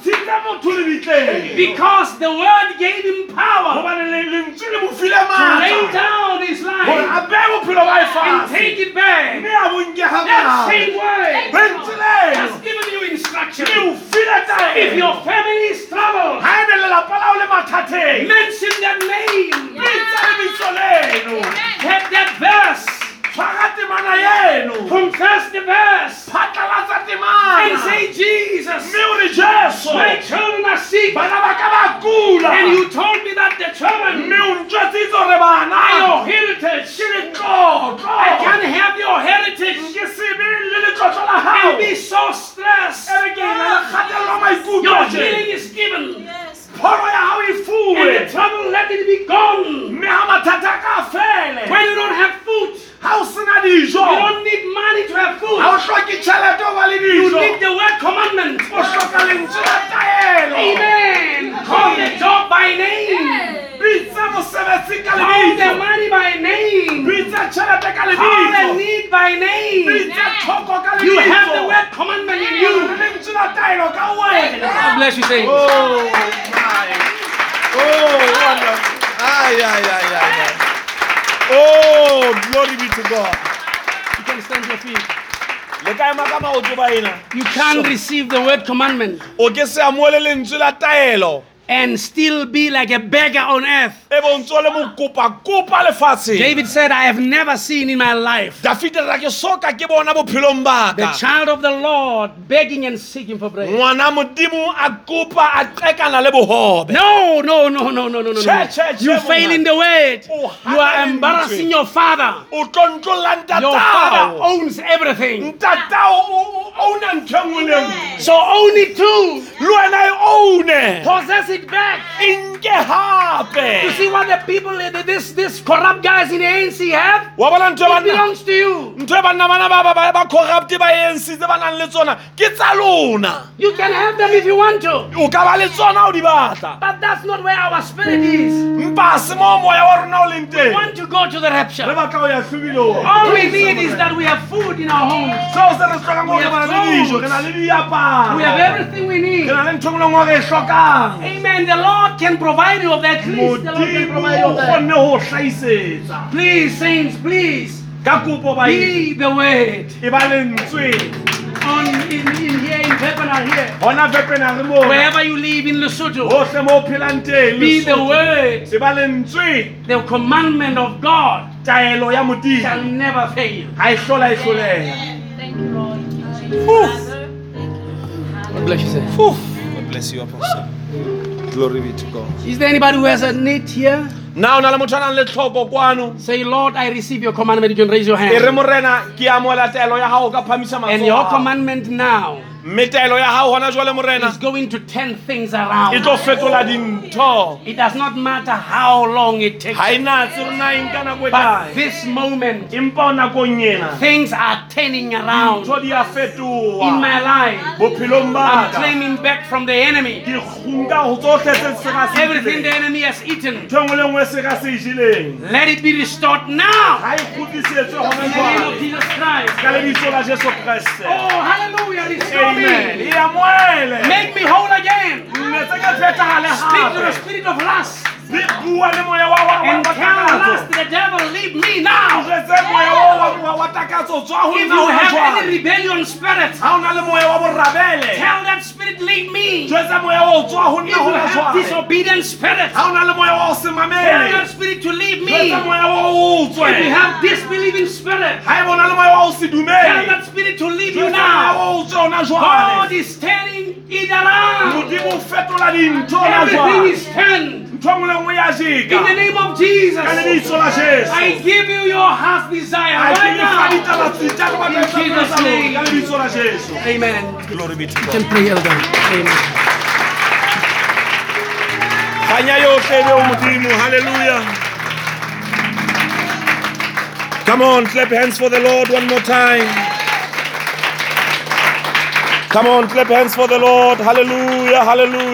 because the word gave him power gobane le- lentswe le mo file to lay down his life a beye bophelo ba and take it back. mme a bonke ga That same word. Lentswe leo has given you instruction. le o file If your family is troubled, ga ne lelapa lao le mathateng. mention that name. bitsa lebitso Take that verse temana eno from first the verse phatlalatsa and temana say, Jesus, mme o re yeso My children are sick. bana ba ka ba kula And you told me that the children mme o ntjwetsitse gore bana your heritage. ke letlotlo I can't have your heritage ke sebe le letlotlo la gago and be so stressed. e re ke na le kgatelelo maikutlo Your healing is given. Yes. Pholo ya gago e And the trouble, let it be gone. mme ga mathata a ka fele When you don't have food, ga o sena dijo you don't need money to have ga food. o tlhoke tšhelete o ba le You need the word commandment. o tlhoka lentswe la taelo Amen. Call the job by name. Hey. Bitse mosebetsi ka Call the money by name. bitse tšhelete ka Call the need by name. bitse tlhoko ka You have the word commandment in you. lentswe la taelo ka wena God bless you, saints. Oh my. Oh, wonderful. Ay, ay, ay, ay, ay. Oh, glory be to God. You can stand your feet. Le kae ma ka maoto ba ena? You can't receive the word commandment O ke se amoele lentswe la taelo. and still be like a beggar on earth. Bo ntse o le mokopa-kopa lefatsheng. David said, I have never seen in my life Dafite re ra ke soka ke bona bophelong ba the child of the Lord begging and seeking for bread. Ngwana modimo a kopa a qekana le bohobe. No, no, no, no, no, no, no, no. You fail in the word. Oh, You are embarrassing your father. Your father owns everything. So own it too. E own. Possess it back. E nke. You see what the people, this, this corrupt guys in the ANC have? wa ntwe It belongs to you. ntwe ba banna bana ba ba ba ba corrupt ba ANC tse ba nang le tsona ke tsa lona You can have them if you want to. o ka ba le tsona o di batla But that's not where our spirit is. mpa se mo moya wa rona o leng We want to go to the re rapture. batla o ya hlobilong All we need is that we have food in our homes. so se re tsaka mo gore le dijo re na le diaparo We have everything we need. re na le ntho e nngwe le nngwe re hlokang Amen. The Lord can provide you of that. Please, the Lord can modimo provide you o of that. kgonne ho hlahisetsa Please, saints, please. ka kopo ba Be the word. e ba lentswe On in, in here in Pepper here. hona vepena re mona Wherever you live in Lesotho. hohle mo phelang teng Be the Lesotho. word. e ba lentswe The commandment of God taelo ya shall never fail. ha e hlola e hloleha Thank you, Lord. Thank you, Oof. Father. Thank you. God bless you, sir. God bless you, Apostle. Glory be to God. Is there anybody who has a need here? Na o na le tlhoko kwano Say, Lord, I receive your commandment. You can raise your e re hand. morena ke amoela taelo ya gago ka phamisa And your matsogo a gago. commandment now mme taelo ya gago gona jwale morena is going to turn things e around. tlo fetola dintho It does not matter how long it takes. ga e natse re na eng ka nako e But kae this moment, empa o nakong ena things are turning around di a in fetoa my life. bophelong I'm baka claiming back from the enemy ke go tsotlhe se ga se everything the enemy has eaten. ntho e le nngwe se ga se e jeleng Let it be restored now. ga e In gona the name of jwale Jesus Christ. ka lebitso la jesu kreste Oh, hallelujah. Restore me. Make me whole again. Speak to the spirit of lust And lust, the devil, leave me now. If you have any rebellion spirit, ha o na le moya wa borabele tell that spirit, leave me. jwetsa moya wa o tswa ho If you have disobedient spirit, ha o na le moya wa o se tell that spirit to leave me. If moya wa o you have disbelieving spirit, ha ebe o na le moya wa o se tell that spirit to leave you now. wa o tswe hona God is turning it around. modimo o fetola dintho hona Everything is turned. Ntho nngwe le nngwe ya jeka In the name of Jesus, ka lebitso la jesu I give you your heart's desire right now. ditaba tsita le batla In Jesus' name. ka lebitso la jesu Amen. glory be to You God. can pray, Elder. Amen. kganya yohle ebe o hallelujah. Come on clap hands for the lord one more time. Come on clap hands for the lord. Hallelujah hallelujah